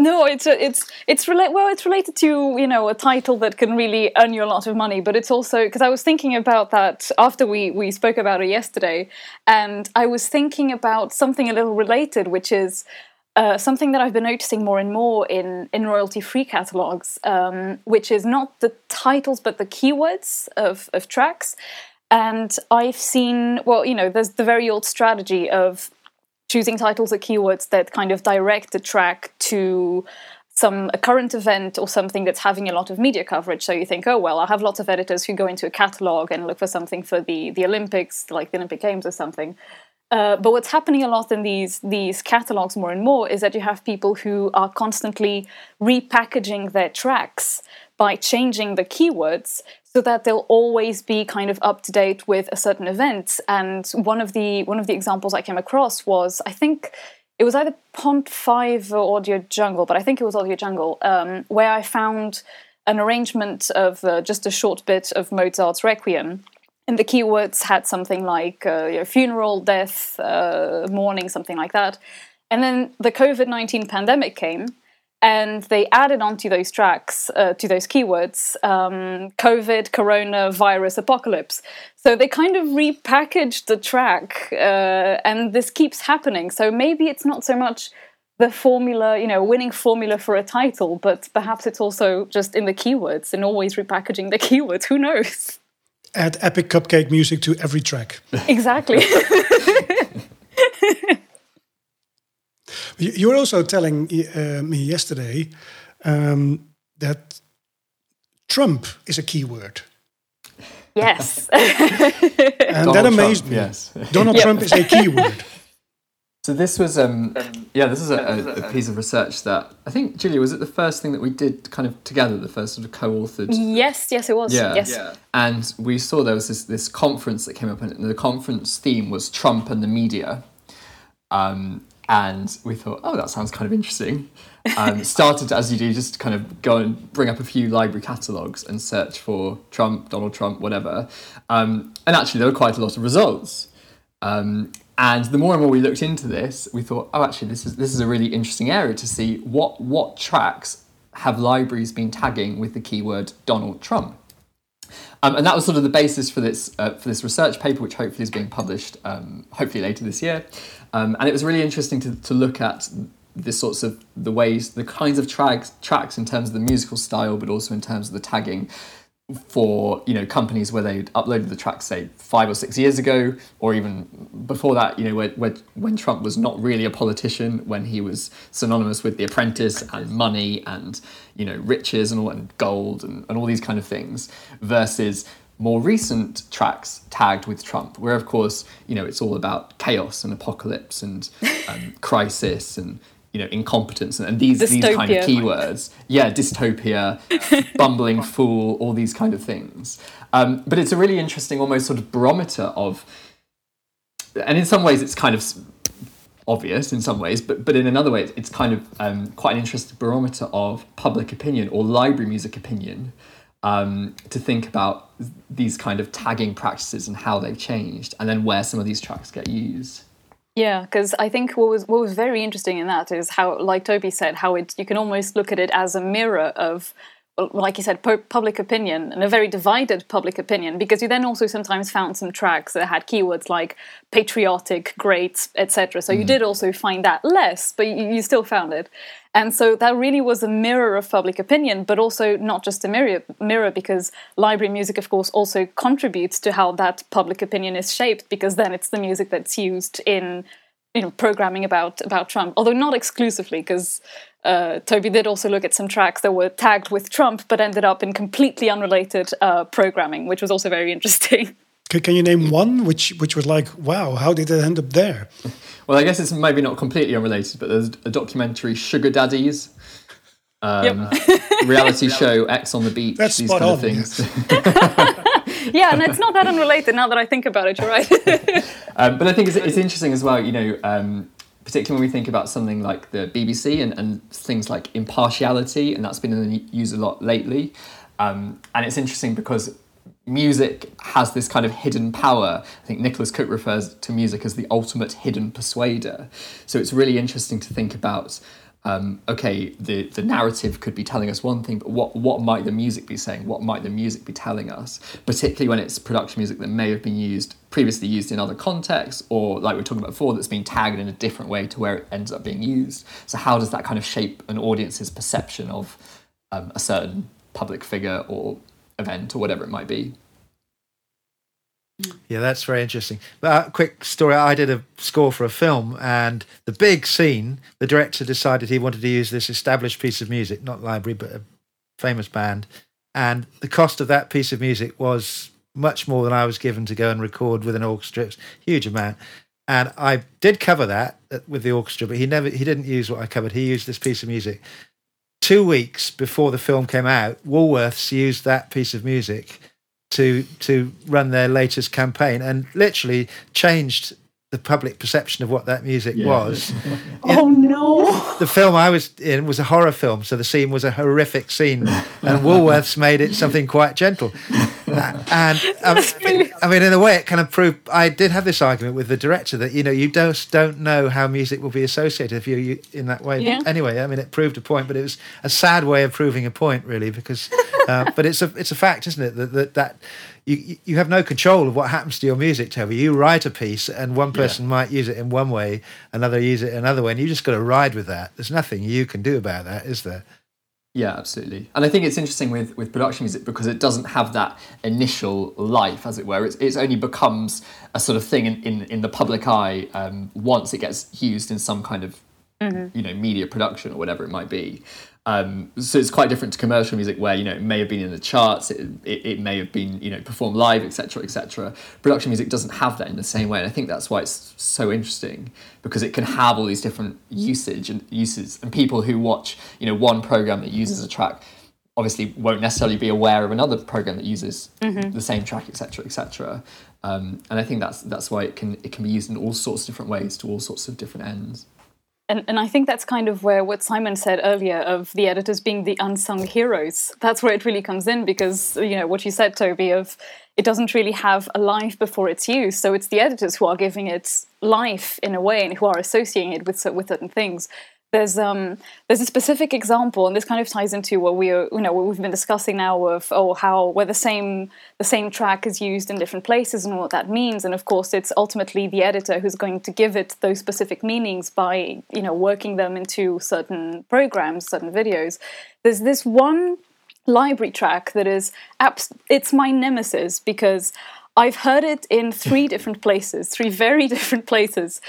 Speaker 5: No, it's a, it's it's related. Well, it's related to you know a title that can really earn you a lot of money, but it's also because I was thinking about that after we we spoke about it yesterday, and I was thinking about something a little related, which is uh, something that I've been noticing more and more in in royalty free catalogs, um, which is not the titles but the keywords of of tracks. And I've seen, well, you know, there's the very old strategy of choosing titles or keywords that kind of direct the track to some a current event or something that's having a lot of media coverage. So you think, oh well, I have lots of editors who go into a catalog and look for something for the the Olympics, like the Olympic Games or something. Uh, but what's happening a lot in these these catalogs more and more is that you have people who are constantly repackaging their tracks by changing the keywords so that they'll always be kind of up to date with a certain event. And one of the one of the examples I came across was I think it was either Pond5 or Audio Jungle, but I think it was Audio Jungle, um, where I found an arrangement of uh, just a short bit of Mozart's Requiem and the keywords had something like uh, you know, funeral, death, uh, mourning, something like that. And then the COVID 19 pandemic came, and they added onto those tracks, uh, to those keywords, um, COVID, Corona, virus, apocalypse. So they kind of repackaged the track, uh, and this keeps happening. So maybe it's not so much the formula, you know, winning formula for a title, but perhaps it's also just in the keywords and always repackaging the keywords. Who knows?
Speaker 2: Add epic cupcake music to every track.
Speaker 5: Exactly.
Speaker 2: you were also telling uh, me yesterday um, that Trump is a keyword.
Speaker 5: yes.
Speaker 2: And
Speaker 4: Donald
Speaker 2: that amazed
Speaker 4: Trump,
Speaker 2: me.
Speaker 4: yes.
Speaker 2: Donald
Speaker 5: Yep.
Speaker 2: Trump is a keyword.
Speaker 4: So this was, um, yeah, this is a, a, a piece of research that I think, Julia, was it the first thing that we did kind of together, the first sort of co-authored?
Speaker 5: yes, yes, it was.
Speaker 4: Yeah.
Speaker 5: Yes.
Speaker 4: And we saw there was this, this conference that came up, and the conference theme was Trump and the media. Um, and we thought, oh, that sounds kind of interesting. Um, started, as you do, just kind of go and bring up a few library catalogues and search for Trump, Donald Trump, whatever. Um, and actually, there were quite a lot of results. Um, and the more and more we looked into this, we thought, oh, actually, this is this is a really interesting area to see what what tracks have libraries been tagging with the keyword Donald Trump. Um, and that was sort of the basis for this uh, for this research paper, which hopefully is being published um, hopefully later this year. Um, and it was really interesting to, to look at the sorts of the ways, the kinds of tracks tracks in terms of the musical style, but also in terms of the tagging for you know companies where they uploaded the track say five or six years ago or even before that you know where, where, when trump was not really a politician when he was synonymous with the apprentice and money and you know riches and all and gold and, and all these kind of things versus more recent tracks tagged with Trump, where of course you know it's all about chaos and apocalypse and um, crisis and you know incompetence and, and these these kind of keywords. Yeah, dystopia, bumbling fool, all these kind of things. Um, but it's a really interesting, almost sort of barometer of, and in some ways it's kind of obvious in some ways, but but in another way it's kind of um, quite an interesting barometer of public opinion or library music opinion um, to think about these kind of tagging practices and how they've changed, and then where some of these tracks get used.
Speaker 5: Yeah, because I think what was what was very interesting in that is how, like Toby said, how it you can almost look at it as a mirror of, like you said, pu- public opinion and a very divided public opinion. Because you then also sometimes found some tracks that had keywords like patriotic, great, etc. So you mm-hmm. did also find that less, but you, you still found it. And so that really was a mirror of public opinion, but also not just a mirror, mirror because library music, of course, also contributes to how that public opinion is shaped, because then it's the music that's used in you know programming about about Trump, although not exclusively, because uh, Toby did also look at some tracks that were tagged with Trump, but ended up in completely unrelated uh, programming, which was also very interesting.
Speaker 2: Can, can you name one which which was like, wow, how did it end up there?
Speaker 4: Well, I guess it's maybe not completely unrelated, but there's a documentary, Sugar Daddies, um, reality show Ex on the Beach,
Speaker 2: That's
Speaker 4: these
Speaker 2: spot
Speaker 4: kind of things.
Speaker 5: yeah, and it's not that unrelated now that I think about it. You're right.
Speaker 4: Um, but I think it's, it's interesting as well, you know, um, particularly when we think about something like the BBC and, and things like impartiality, and that's been in the news a lot lately. Um, and it's interesting because music has this kind of hidden power. I think Nicholas Cook refers to music as the ultimate hidden persuader. So it's really interesting to think about. Um, okay, the, the narrative could be telling us one thing, but what, what might the music be saying? What might the music be telling us? Particularly when it's production music that may have been used previously used in other contexts, or like we are talking about before, that's been tagged in a different way to where it ends up being used. So how does that kind of shape an audience's perception of um, a certain public figure or event or whatever it might be?
Speaker 3: Yeah, that's very interesting. But uh, quick story: I did a score for a film, and the big scene, the director decided he wanted to use this established piece of music, not library, but a famous band, and the cost of that piece of music was much more than I was given to go and record with an orchestra. A huge amount. And I did cover that uh, with the orchestra, but he never he didn't use what I covered. He used this piece of music. Two weeks before the film came out, Woolworths used that piece of music to to run their latest campaign and literally changed the public perception of what that music was.
Speaker 5: oh no!
Speaker 3: The film I was in was a horror film, so the scene was a horrific scene, and Woolworths made it something quite gentle. And um, I mean, in a way, it kind of proved. I did have this argument with the director that you know you don't don't know how music will be associated if you you in that way.
Speaker 5: Yeah.
Speaker 3: Anyway, I mean, it proved a point, but it was a sad way of proving a point, really, because. Uh, but it's a it's a fact, isn't it, that that, that you you have no control of what happens to your music, Toby. You write a piece, and one person might use it in one way, another use it another way, and you just got to ride with that. There's nothing you can do about that, is there?
Speaker 4: Yeah, absolutely. And I think it's interesting with, with production music because it doesn't have that initial life, as it were. It's, it's only becomes a sort of thing in, in, in the public eye um, once it gets used in some kind of you know media production or whatever it might be. Um, so it's quite different to commercial music where you know it may have been in the charts, it, it, it may have been you know performed live, etc., etc. Production music doesn't have that in the same way, and I think that's why it's so interesting because it can have all these different usage and uses, and people who watch you know one program that uses a track obviously won't necessarily be aware of another program that uses the same track, etc., etc. Um, and I think that's that's why it can it can be used in all sorts of different ways to all sorts of different ends.
Speaker 5: And, and I think that's kind of where what Simon said earlier of the editors being the unsung heroes. That's where it really comes in because, you know, what you said, Toby, of it doesn't really have a life before its use. So it's the editors who are giving it life in a way and who are associating it with, with certain things. There's um there's a specific example, and this kind of ties into what we are you know what we've been discussing now of oh how where the same the same track is used in different places and what that means, and of course it's ultimately the editor who's going to give it those specific meanings by you know working them into certain programs, certain videos. There's this one library track that is abs- it's my nemesis because I've heard it in three different places, three very different places,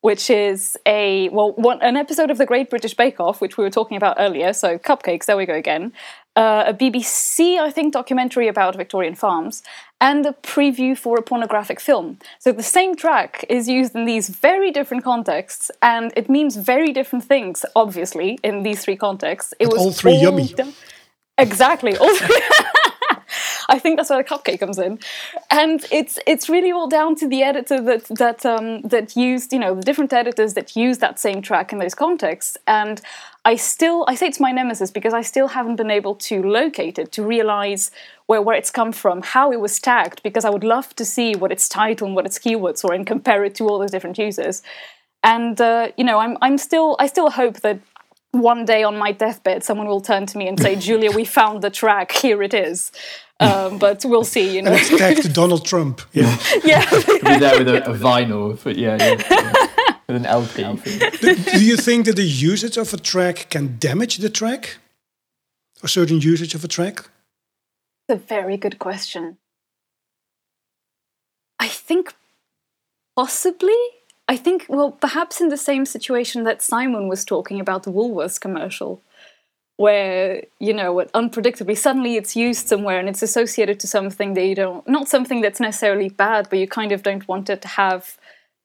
Speaker 5: which is a well one an episode of the Great British Bake Off, which we were talking about earlier. So cupcakes, there we go again. Uh, a BBC, I think, documentary about Victorian farms, and a preview for a pornographic film. So the same track is used in these very different contexts, and it means very different things. Obviously, in these three contexts, it was
Speaker 2: all three yummy.
Speaker 5: done- Exactly. All three- I think that's where the cupcake comes in, and it's it's really all down to the editor that that um, that used you know the different editors that use that same track in those contexts. And I still I say it's my nemesis because I still haven't been able to locate it to realize where where it's come from, how it was tagged. Because I would love to see what its title and what its keywords were, and compare it to all those different users. And uh, you know, I'm I'm still I still hope that one day on my deathbed, someone will turn to me and say, "Julia, we found the track. Here it is." Um, but we'll see. You know,
Speaker 2: It's tagged to Donald Trump. Yeah.
Speaker 5: yeah.
Speaker 4: Be there with a, a vinyl, but yeah, yeah, yeah. with an LP.
Speaker 2: Do you think that the usage of a track can damage the track? A certain usage of a track?
Speaker 5: That's a very good question. I think possibly. I think, well, perhaps in the same situation that Simon was talking about the Woolworths commercial, where, you know, unpredictably, suddenly it's used somewhere and it's associated to something that you don't, not something that's necessarily bad, but you kind of don't want it to have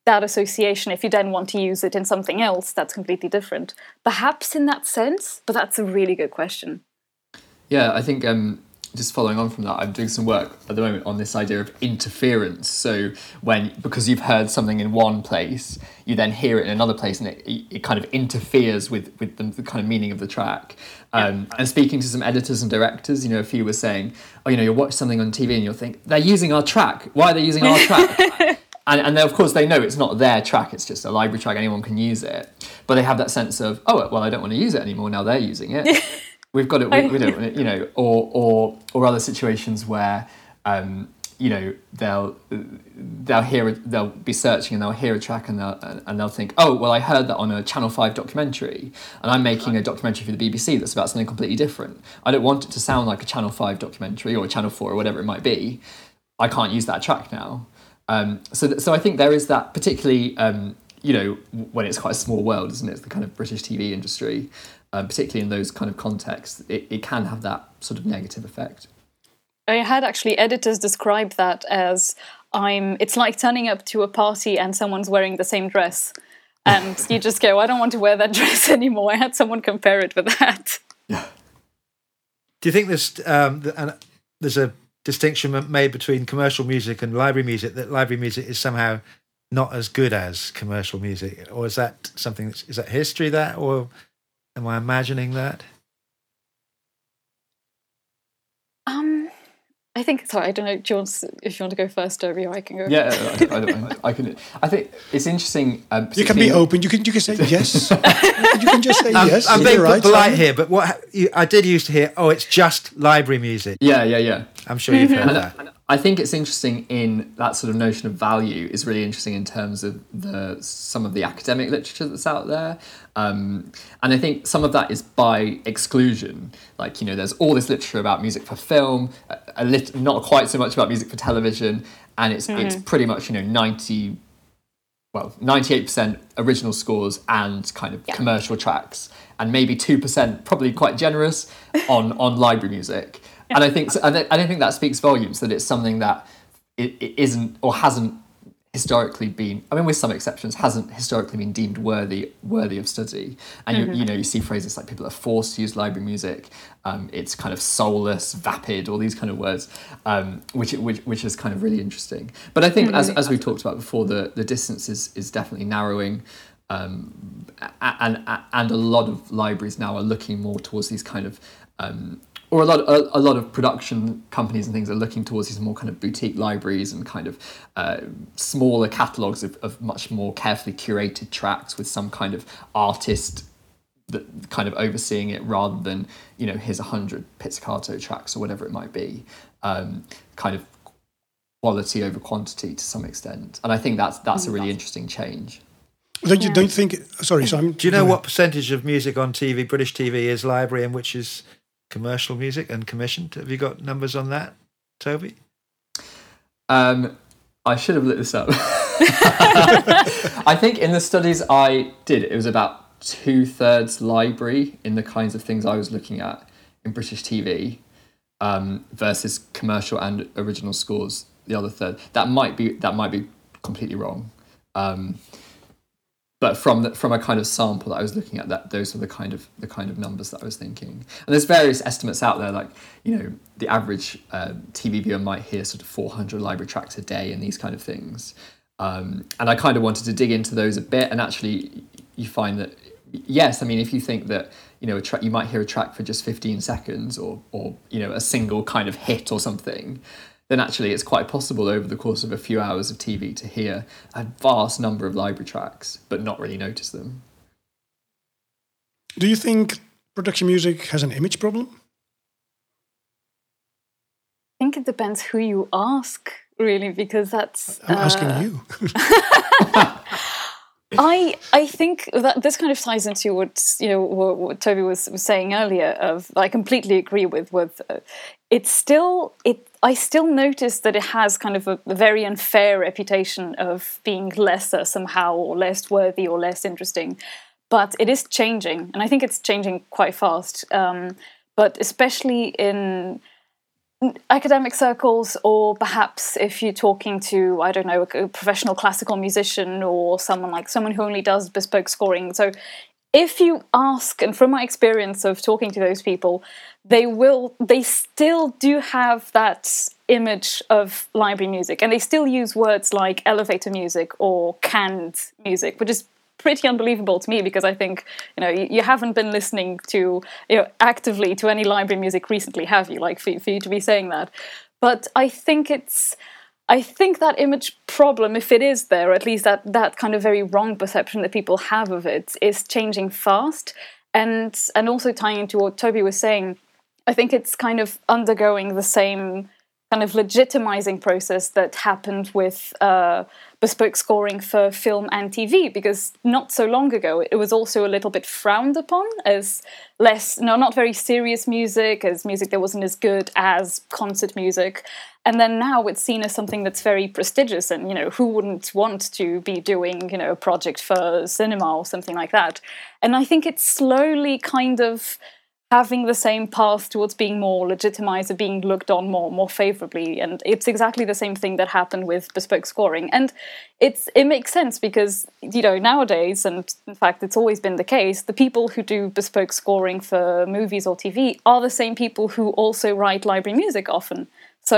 Speaker 5: that association. If you then want to use it in something else, that's completely different. Perhaps in that sense, but that's a really good question.
Speaker 4: Yeah, I think um, just following on from that, I'm doing some work at the moment on this idea of interference. So when because you've heard something in one place, you then hear it in another place, and it, it kind of interferes with with the, the kind of meaning of the track. Um, and speaking to some editors and directors, you know, a few were saying, "Oh, you know, you'll watch something on TV and you'll think they're using our track. Why are they using our track?" and, and of course they know it's not their track it's just a library track anyone can use it but they have that sense of oh well i don't want to use it anymore now they're using it we've got it we, we don't you know or or or other situations where um, you know they'll they'll hear they'll be searching and they'll hear a track and they'll and they'll think oh well i heard that on a channel 5 documentary and i'm making a documentary for the bbc that's about something completely different. I don't want it to sound like a channel 5 documentary or a channel 4 or whatever it might be. I can't use that track now. Um, so, th- so I think there is that, particularly, um, you know, when it's quite a small world, isn't it? It's the kind of British TV industry, um, particularly in those kind of contexts, it, it can have that sort of negative effect.
Speaker 5: I had actually editors describe that as I'm it's like turning up to a party and someone's wearing the same dress. And you just go, I don't want to wear that dress anymore. I had someone compare it with that.
Speaker 3: Do you think there's um, and there's a distinction made between commercial music and library music that library music is somehow not as good as commercial music, or is that something that's is that history that, or am I imagining that?
Speaker 5: Um I think sorry. I don't know. Do you want if you want to go first, Toby, or I can go?
Speaker 4: Yeah, I, don't, I, I can. I think it's interesting. Um,
Speaker 2: you can be open. You can you can say yes. you can just say yes.
Speaker 3: I'm being
Speaker 2: right,
Speaker 3: polite here, but what you, I did used to hear. Oh, it's just library music.
Speaker 4: Yeah, yeah, yeah.
Speaker 3: I'm sure you've heard that.
Speaker 4: I think it's interesting in that sort of notion of value is really interesting in terms of the some of the academic literature that's out there, um, and I think some of that is by exclusion. Like you know, there's all this literature about music for film, a, a lit- not quite so much about music for television, and it's mm-hmm. it's pretty much you know ninety, well ninety eight percent original scores and kind of yeah. commercial tracks, and maybe two percent, probably quite generous, on on library music and I think and I don't think that speaks volumes that it's something that it, it isn't or hasn't historically been I mean with some exceptions hasn't historically been deemed worthy worthy of study and mm-hmm. you, you know you see phrases like people are forced to use library music um, it's kind of soulless vapid all these kind of words um, which, which which is kind of really interesting but I think mm-hmm. as, as we talked about before the, the distance is, is definitely narrowing um, and and a lot of libraries now are looking more towards these kind of um, or a lot a, a, lot of production companies and things are looking towards these more kind of boutique libraries and kind of uh, smaller catalogs of, of much more carefully curated tracks with some kind of artist that kind of overseeing it rather than you know here's a hundred pizzicato tracks or whatever it might be um, kind of quality over quantity to some extent. And i think that's that's a really interesting change.
Speaker 2: Don't you don't think sorry so I'm,
Speaker 3: do you know what percentage of music on tv british tv is library and which is commercial music and commissioned. Have you got numbers on that, Toby?
Speaker 4: Um, I should have looked this up. I think in the studies I did, it was about two thirds library in the kinds of things I was looking at in British TV um, versus commercial and original scores. The other third that might be that might be completely wrong. Um, but from the, from a kind of sample that I was looking at, that those were the kind of the kind of numbers that I was thinking. And there's various estimates out there, like you know, the average uh, TV viewer might hear sort of 400 library tracks a day and these kind of things. Um, and I kind of wanted to dig into those a bit, and actually, you find that yes, I mean, if you think that you know, a track, you might hear a track for just 15 seconds, or or you know, a single kind of hit or something then actually it's quite possible over the course of a few hours of TV to hear a vast number of library tracks but not really notice them.
Speaker 2: Do you think production music has an image problem?
Speaker 5: I think it depends who you ask, really, because that's.
Speaker 2: I'm uh, asking you.
Speaker 5: I I think that this kind of ties into what you know what, what Toby was, was saying earlier. Of I completely agree with with uh, it's still it. I still notice that it has kind of a, a, very unfair reputation of being lesser somehow, or less worthy, or less interesting. But it is changing, and I think it's changing quite fast. Um, but especially in academic circles, or perhaps if you're talking to, I don't know, a professional classical musician or someone like someone who only does bespoke scoring. So if you ask, and from my experience of talking to those people, they will, they still do have that image of library music, and they still use words like elevator music or canned music, which is pretty unbelievable to me because I think you know you, you, haven't been listening to you know actively to any library music recently, have you? Like for, for you to be saying that, but I think it's. I think that image problem, if it is there, at least that, that kind of very wrong perception that people have of it, is changing fast. And and also tying into what Toby was saying, I think it's kind of undergoing the same kind of legitimizing process that happened with uh, bespoke scoring for film and TV, because not so long ago it was also a little bit frowned upon as less, no, not very serious music, as music that wasn't as good as concert music. And then now it's seen as something that's very prestigious, and you know who wouldn't want to be doing you know a project for cinema or something like that. And I think it's slowly kind of having the same path towards being more legitimized or being looked on more more favorably. And it's exactly the same thing that happened with bespoke scoring. And it's it makes sense because you know nowadays and in fact it's always been the case the people who do bespoke scoring for movies or TV are the same people who also write library music often. So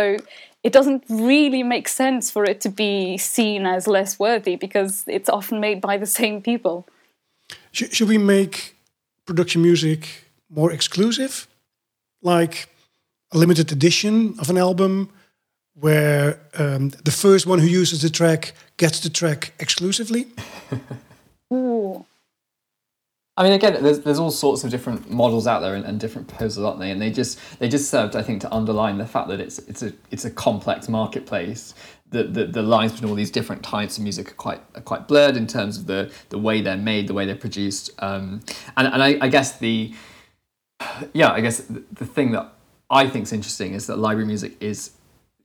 Speaker 5: it doesn't really make sense for it to be seen as less worthy because it's often made by the same people.
Speaker 2: Should we make production music more exclusive, like a limited edition of an album where um, the first one who uses the track gets the track exclusively?
Speaker 5: Ooh.
Speaker 4: I mean, again, there's there's all sorts of different models out there and, and, different proposals, aren't they? And they just they just served, I think, to underline the fact that it's it's a it's a complex marketplace. The, the, the lines between all these different types of music are quite are quite blurred in terms of the the way they're made, the way they're produced, um, and and I, I guess the yeah, I guess the, thing that I think is interesting is that library music is,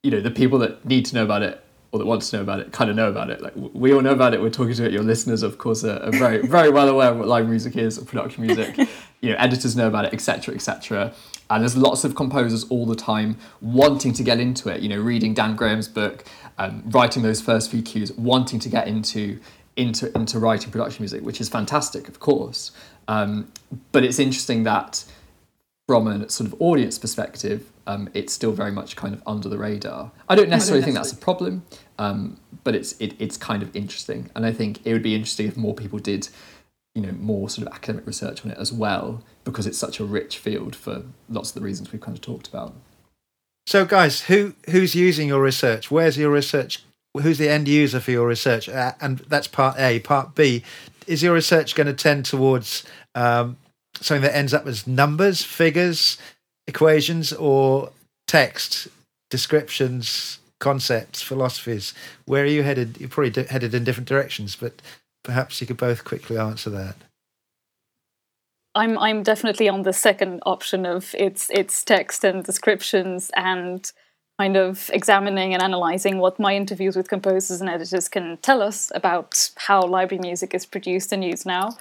Speaker 4: you know, the people that need to know about it or that want to know about it kind of know about it. Like we all know about it. We're talking to it. Your listeners, of course, are, are very very well aware of what live music is or production music. you know, editors know about it, etc., etc. And there's lots of composers all the time wanting to get into it. You know, reading Dan Graham's book, um, writing those first few cues, wanting to get into into into writing production music, which is fantastic, of course. Um, but it's interesting that from a sort of audience perspective, um, it's still very much kind of under the radar. I don't necessarily think that's a problem, um, but it's it, it's kind of interesting, and I think it would be interesting if more people did, you know, more sort of academic research on it as well, because it's such a rich field for lots of the reasons we've kind of talked about.
Speaker 3: So, guys, who who's using your research? Where's your research? Who's the end user for your research? Uh, and that's part A. Part B, is your research going to tend towards um, something that ends up as numbers, figures, equations, or text, descriptions, concepts, philosophies? Where are you headed? You're probably headed in different directions, but perhaps you could both quickly answer that.
Speaker 5: I'm I'm definitely on the second option of it's it's text and descriptions and kind of examining and analyzing what my interviews with composers and editors can tell us about how library music is produced and used now.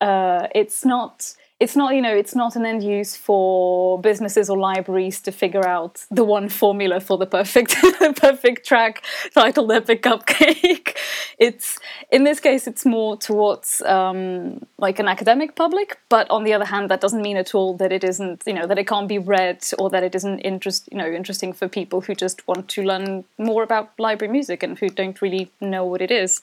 Speaker 5: Uh, it's not it's not you know it's not an end use for businesses or libraries to figure out the one formula for the perfect perfect track titled epic cupcake. It's in this case it's more towards um, like an academic public but on the other hand that doesn't mean at all that it isn't you know that it can't be read or that it isn't interest you know interesting for people who just want to learn more about library music and who don't really know what it is.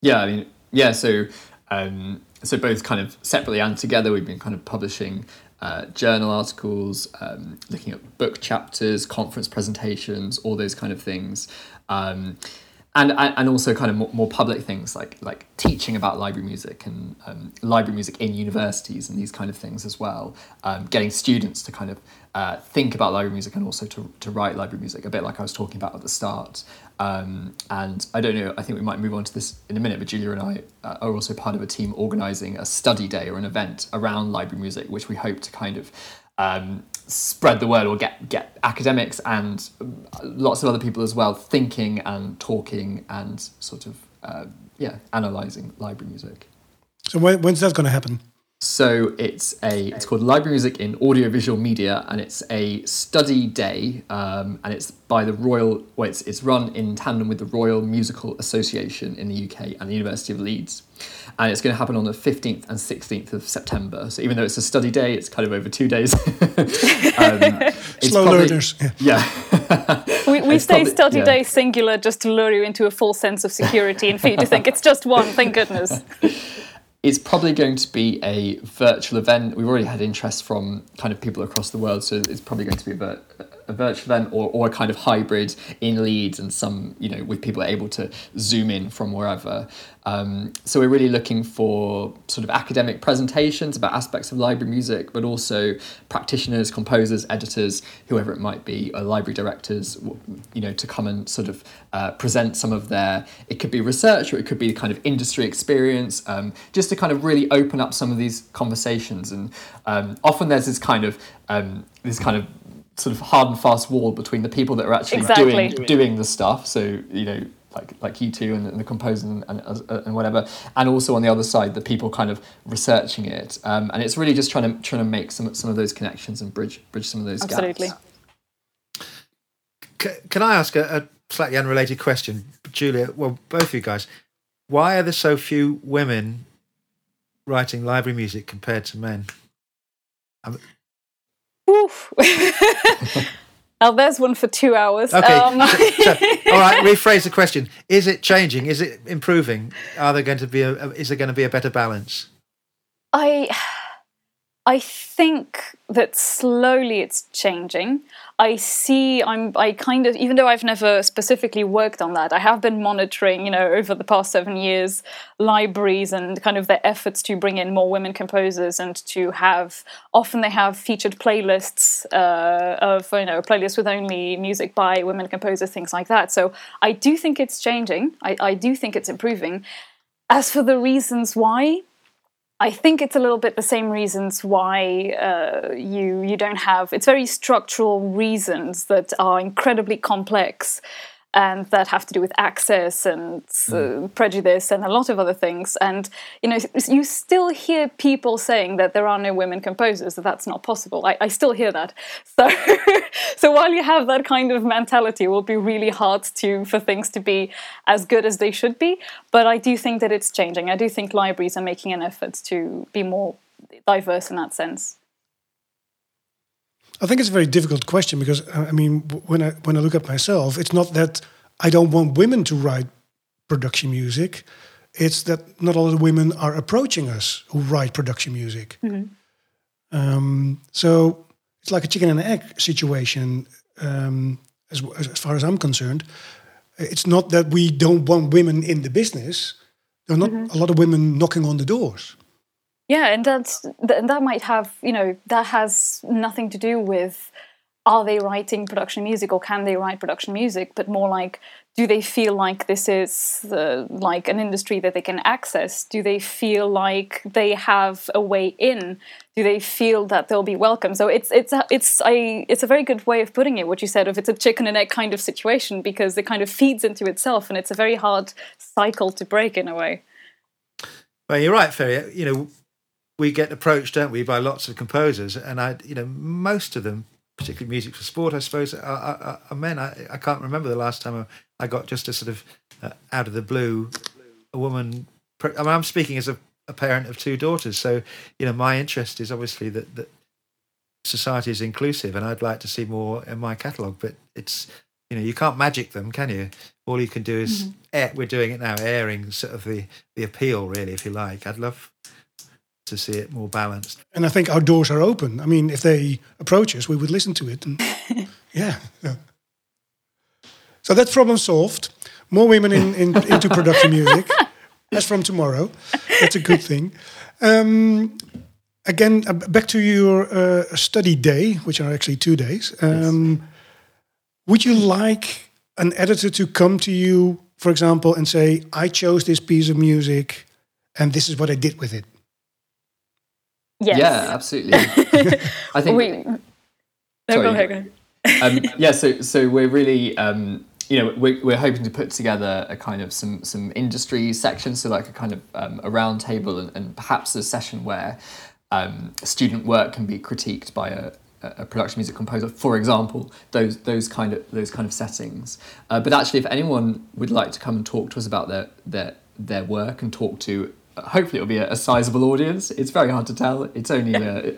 Speaker 4: Yeah i mean yeah so um, so both kind of separately and together, we've been kind of publishing uh, journal articles, um, looking at book chapters, conference presentations, all those kind of things. Um, and, and also kind of more, more, public things like like teaching about library music and um, library music in universities and these kind of things as well. Um, getting students to kind of uh, think about library music and also to, to write library music, a bit like I was talking about at the start. Um, and I don't know, I think we might move on to this in a minute, but Julia and I uh, are also part of a team organising a study day or an event around library music, which we hope to kind of um, spread the word or get, get academics and lots of other people as well thinking and talking and sort of, uh, yeah, analysing library music.
Speaker 2: So when, when's that going to happen?
Speaker 4: So it's a it's called Library Music in Audiovisual Media, and it's a study day, um, and it's by the Royal. Well, it's, it's run in tandem with the Royal Musical Association in the UK and the University of Leeds, and it's going to happen on the fifteenth and sixteenth of September. So even though it's a study day, it's kind of over two days.
Speaker 2: um, Slow probably, learners.
Speaker 4: Yeah. yeah.
Speaker 5: we we say probably, study yeah. day singular just to lure you into a false sense of security and for you to think it's just one. Thank goodness
Speaker 4: it's probably going to be a virtual event. We've already had interest from kind of people across the world, so it's probably going to be a, a virtual event or, or a kind of hybrid in Leeds and some, you know, with people able to zoom in from wherever. Um, so we're really looking for sort of academic presentations about aspects of library music, but also practitioners, composers, editors, whoever it might be, or library directors, you know, to come and sort of uh, present some of their. It could be research or it could be kind of industry experience, um, just to kind of really open up some of these conversations. And um, often there's this kind of um, this kind of sort of hard and fast wall between the people that are actually
Speaker 5: exactly.
Speaker 4: doing doing the stuff. So you know like like you two and, and the composer and, and, uh, and, whatever, and also on the other side the people kind of researching it, um, and it's really just trying to trying to make some some of those connections and bridge bridge some of those
Speaker 5: Absolutely.
Speaker 4: gaps.
Speaker 3: Can, can I ask a, a slightly unrelated question, Julia? Well, both of you guys, why are there so few women writing library music compared to men?
Speaker 5: Oof. Oh, there's one for two hours.
Speaker 3: Okay. Um, so, all right. Rephrase the question: Is it changing? Is it improving? Are there going to be a? Is there going to be a better balance?
Speaker 5: I. I think that slowly it's changing. I see I'm I kind of even though I've never specifically worked on that, I have been monitoring, you know, over the past 7 years libraries and kind of their efforts to bring in more women composers and to have often they have featured playlists uh, of you know, playlists with only music by women composers things like that. So I do think it's changing. I, I do think it's improving. As for the reasons why, I think it's a little bit the same reasons why uh, you you don't have. It's very structural reasons that are incredibly complex and that have to do with access and uh, mm. prejudice and a lot of other things. And you know, you still hear people saying that there are no women composers, that that's not possible. I, I still hear that. So, so while you have that kind of mentality, it will be really hard to for things to be as good as they should be. But I do think that it's changing. I do think libraries are making an effort to be more diverse in that sense.
Speaker 2: I think it's a very difficult question because I mean, when I when I look at myself, it's not that I don't want women to write production music. It's that not all the women are approaching us who write production music. Mm-hmm. Um, so it's like a chicken and egg situation, um, as as far as I'm concerned. It's not that we don't want women in the business. There are not mm-hmm. a lot of women knocking on the doors.
Speaker 5: Yeah, and that's and that might have you know that has nothing to do with are they writing production music or can they write production music, but more like do they feel like this is uh, like an industry that they can access? Do they feel like they have a way in? Do they feel that they'll be welcome? So it's it's it's a it's a very good way of putting it. What you said of it's a chicken and egg kind of situation because it kind of feeds into itself, and it's a very hard cycle to break in a way.
Speaker 3: Well, you're right, Ferry. You know, we get approached, don't we, by lots of composers, and I, you know, most of them, particularly music for sport, I suppose, are, are, are men. I, I can't remember the last time I got just a sort of uh, out of the blue, a woman. I mean, I'm speaking as a, a parent of two daughters, so you know, my interest is obviously that that society is inclusive, and I'd like to see more in my catalogue. But it's you know, you can't magic them, can you? All you can do is mm-hmm. air, we're doing it now, airing sort of the the appeal, really, if you like. I'd love to see it more balanced.
Speaker 2: And I think our doors are open. I mean, if they approach us, we would listen to it. And yeah, yeah. So that's problem solved. More women in, in into production music. That's from tomorrow, that's a good thing. Um, again, uh, back to your uh, study day, which are actually two days. Um, yes. Would you like an editor to come to you, for example, and say, "I chose this piece of music, and this is what I did with it"?
Speaker 5: Yes.
Speaker 4: Yeah, absolutely. I think. We, no,
Speaker 5: sorry, go ahead. Go
Speaker 4: ahead. um, yeah, so so we're really. Um, you know, we're, we're hoping to put together a kind of some some industry section, so like a kind of um, a round table and, and perhaps a session where um, student work can be critiqued by a, a production music composer, for example, those those kind of those kind of settings. Uh, but actually, if anyone would like to come and talk to us about their their their work and talk to hopefully it'll be a, a sizable audience. It's very hard to tell. It's only uh,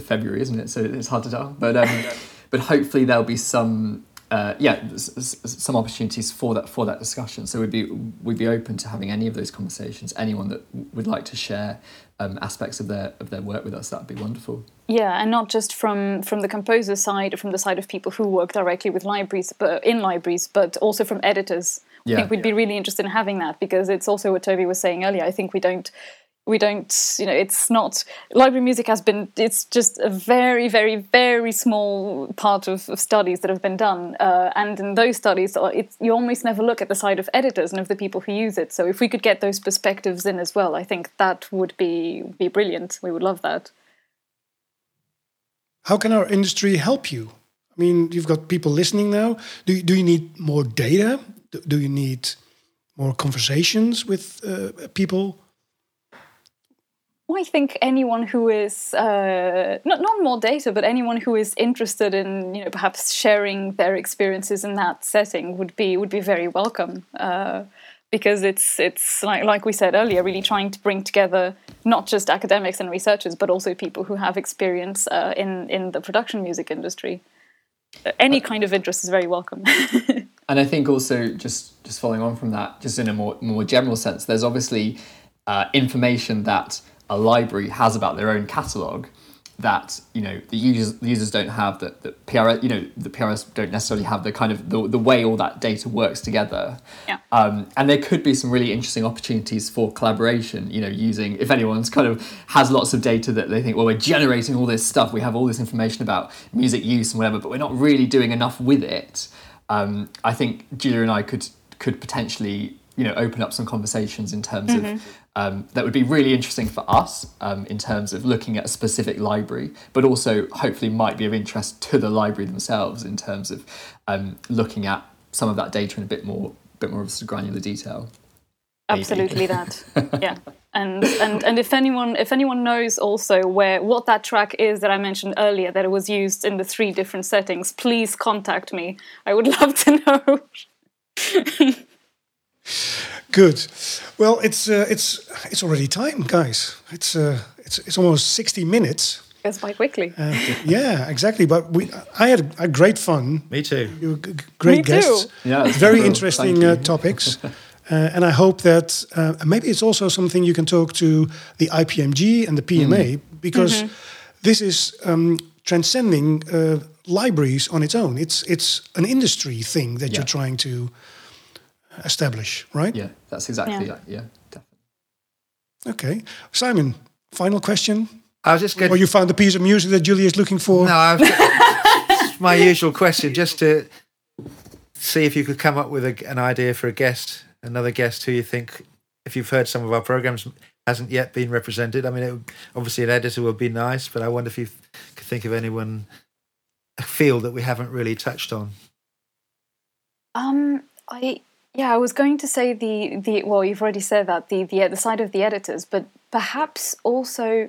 Speaker 4: February, isn't it? So it's hard to tell. But um, but hopefully there'll be some uh, yeah some opportunities for that for that discussion. So we'd be we'd be open to having any of those conversations. Anyone that would like to share um, aspects of their of their work with us, that'd be wonderful.
Speaker 5: Yeah, and not just from from the composer side, or from the side of people who work directly with libraries, but in libraries, but also from editors yeah. I think we'd be really interested in having that because it's also what Toby was saying earlier. I think we don't we don't you know it's not library music has been it's just a very very very small part of, of studies that have been done. Uh, and in those studies uh, you almost never look at the side of editors and of the people who use it. So if we could get those perspectives in as well i think that would be be brilliant. We would love that.
Speaker 2: How can our industry help you? I mean you've got people listening now. Do, do you need more data do you need more conversations with uh, people?
Speaker 5: Well, I think anyone who is uh, not not more data, but anyone who is interested in you know perhaps sharing their experiences in that setting would be would be very welcome. Uh, because it's it's like like we said earlier, really trying to bring together not just academics and researchers, but also people who have experience uh, in in the production music industry. Any kind of interest is very welcome.
Speaker 4: and I think also just just following on from that, just in a more more general sense, there's obviously uh, information that a library has about their own catalogue, that you know the users the users don't have that the PRS you know the PRS don't necessarily have the kind of the, the way all that data works together.
Speaker 5: Yeah.
Speaker 4: Um, and there could be some really interesting opportunities for collaboration. You know, using if anyone's kind of has lots of data that they think, well, we're generating all this stuff, we have all this information about music use and whatever, but we're not really doing enough with it. Um, I think Julia and I could could potentially you know open up some conversations in terms of um, that would be really interesting for us um, in terms of looking at a specific library, but also hopefully might be of interest to the library themselves in terms of um, looking at some of that data in a bit more bit more of of granular detail. Maybe.
Speaker 5: Absolutely that. yeah. And, and and if anyone if anyone knows also where what that track is that I mentioned earlier that it was used in the three different settings, please contact me. I would love to know.
Speaker 2: Good. Well, it's uh, it's it's already time, guys. It's uh, it's it's almost sixty minutes.
Speaker 5: Goes by quickly.
Speaker 2: Uh, yeah, exactly. But we, I had a, great fun.
Speaker 3: Me too.
Speaker 2: You were g- g- great
Speaker 5: Me too.
Speaker 2: guests.
Speaker 4: Yeah,
Speaker 2: very
Speaker 4: cool.
Speaker 2: interesting uh, topics. Uh, and I hope that uh, maybe it's also something you can talk to the IPMG and the PMA
Speaker 4: Mm.
Speaker 2: because this is um, transcending uh, libraries on its own. It's it's an industry thing that
Speaker 4: Yeah.
Speaker 2: you're trying to establish, right?
Speaker 4: Yeah, that's exactly
Speaker 5: Yeah.
Speaker 4: that. Yeah, definitely.
Speaker 2: Okay, Simon. Final question.
Speaker 3: I was just going.
Speaker 2: Or you found the piece of music that Julie is looking for?
Speaker 3: No, I've, it's my usual question, just to see if you could come up with a, an idea for a guest, another guest who you think, if you've heard some of our programs, hasn't yet been represented. I mean, it obviously an editor would be nice, but I wonder if you could think of anyone, a field that we haven't really touched on.
Speaker 5: Um, I yeah, I was going to say the the well, you've already said that the the the side of the editors, but perhaps also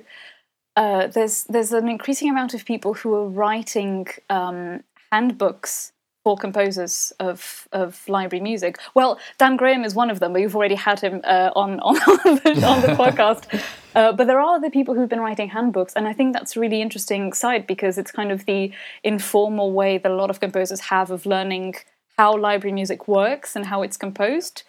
Speaker 5: uh, there's there's an increasing amount of people who are writing um, handbooks for composers of of library music. Well, Dan Graham is one of them, but you've already had him uh, on on the, on the podcast. Uh, but there are other people who've been writing handbooks, and I think that's a really interesting side because it's kind of the informal way that a lot of composers have of learning how library music works and how it's composed.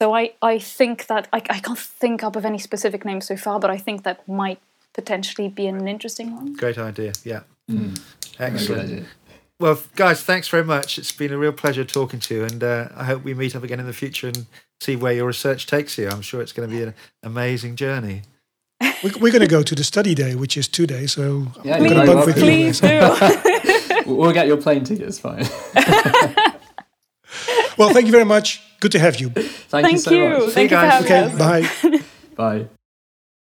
Speaker 5: So I, I think that I, I can't think up of any specific names so far, but I think that might potentially be an interesting one.
Speaker 3: Great idea. Yeah.
Speaker 4: Very good
Speaker 3: Excellent.
Speaker 4: Idea.
Speaker 3: Well, guys, thanks very much. It's been a real pleasure talking to you, and uh, I hope we meet up again in the future and see where your research takes you. I'm sure it's going to be an amazing journey.
Speaker 2: We- We're going to go to the study day, which is two days. So
Speaker 4: Yeah,
Speaker 2: I'm going to
Speaker 4: very
Speaker 2: bump with you.
Speaker 5: Please do.
Speaker 4: We'll we'll get your plane tickets. Fine.
Speaker 2: Well, thank you very much. Good to have you.
Speaker 4: Thank, you so
Speaker 5: you.
Speaker 4: much.
Speaker 5: Thank you
Speaker 3: guys.
Speaker 5: having
Speaker 2: Okay,
Speaker 5: us.
Speaker 2: bye.
Speaker 4: Bye.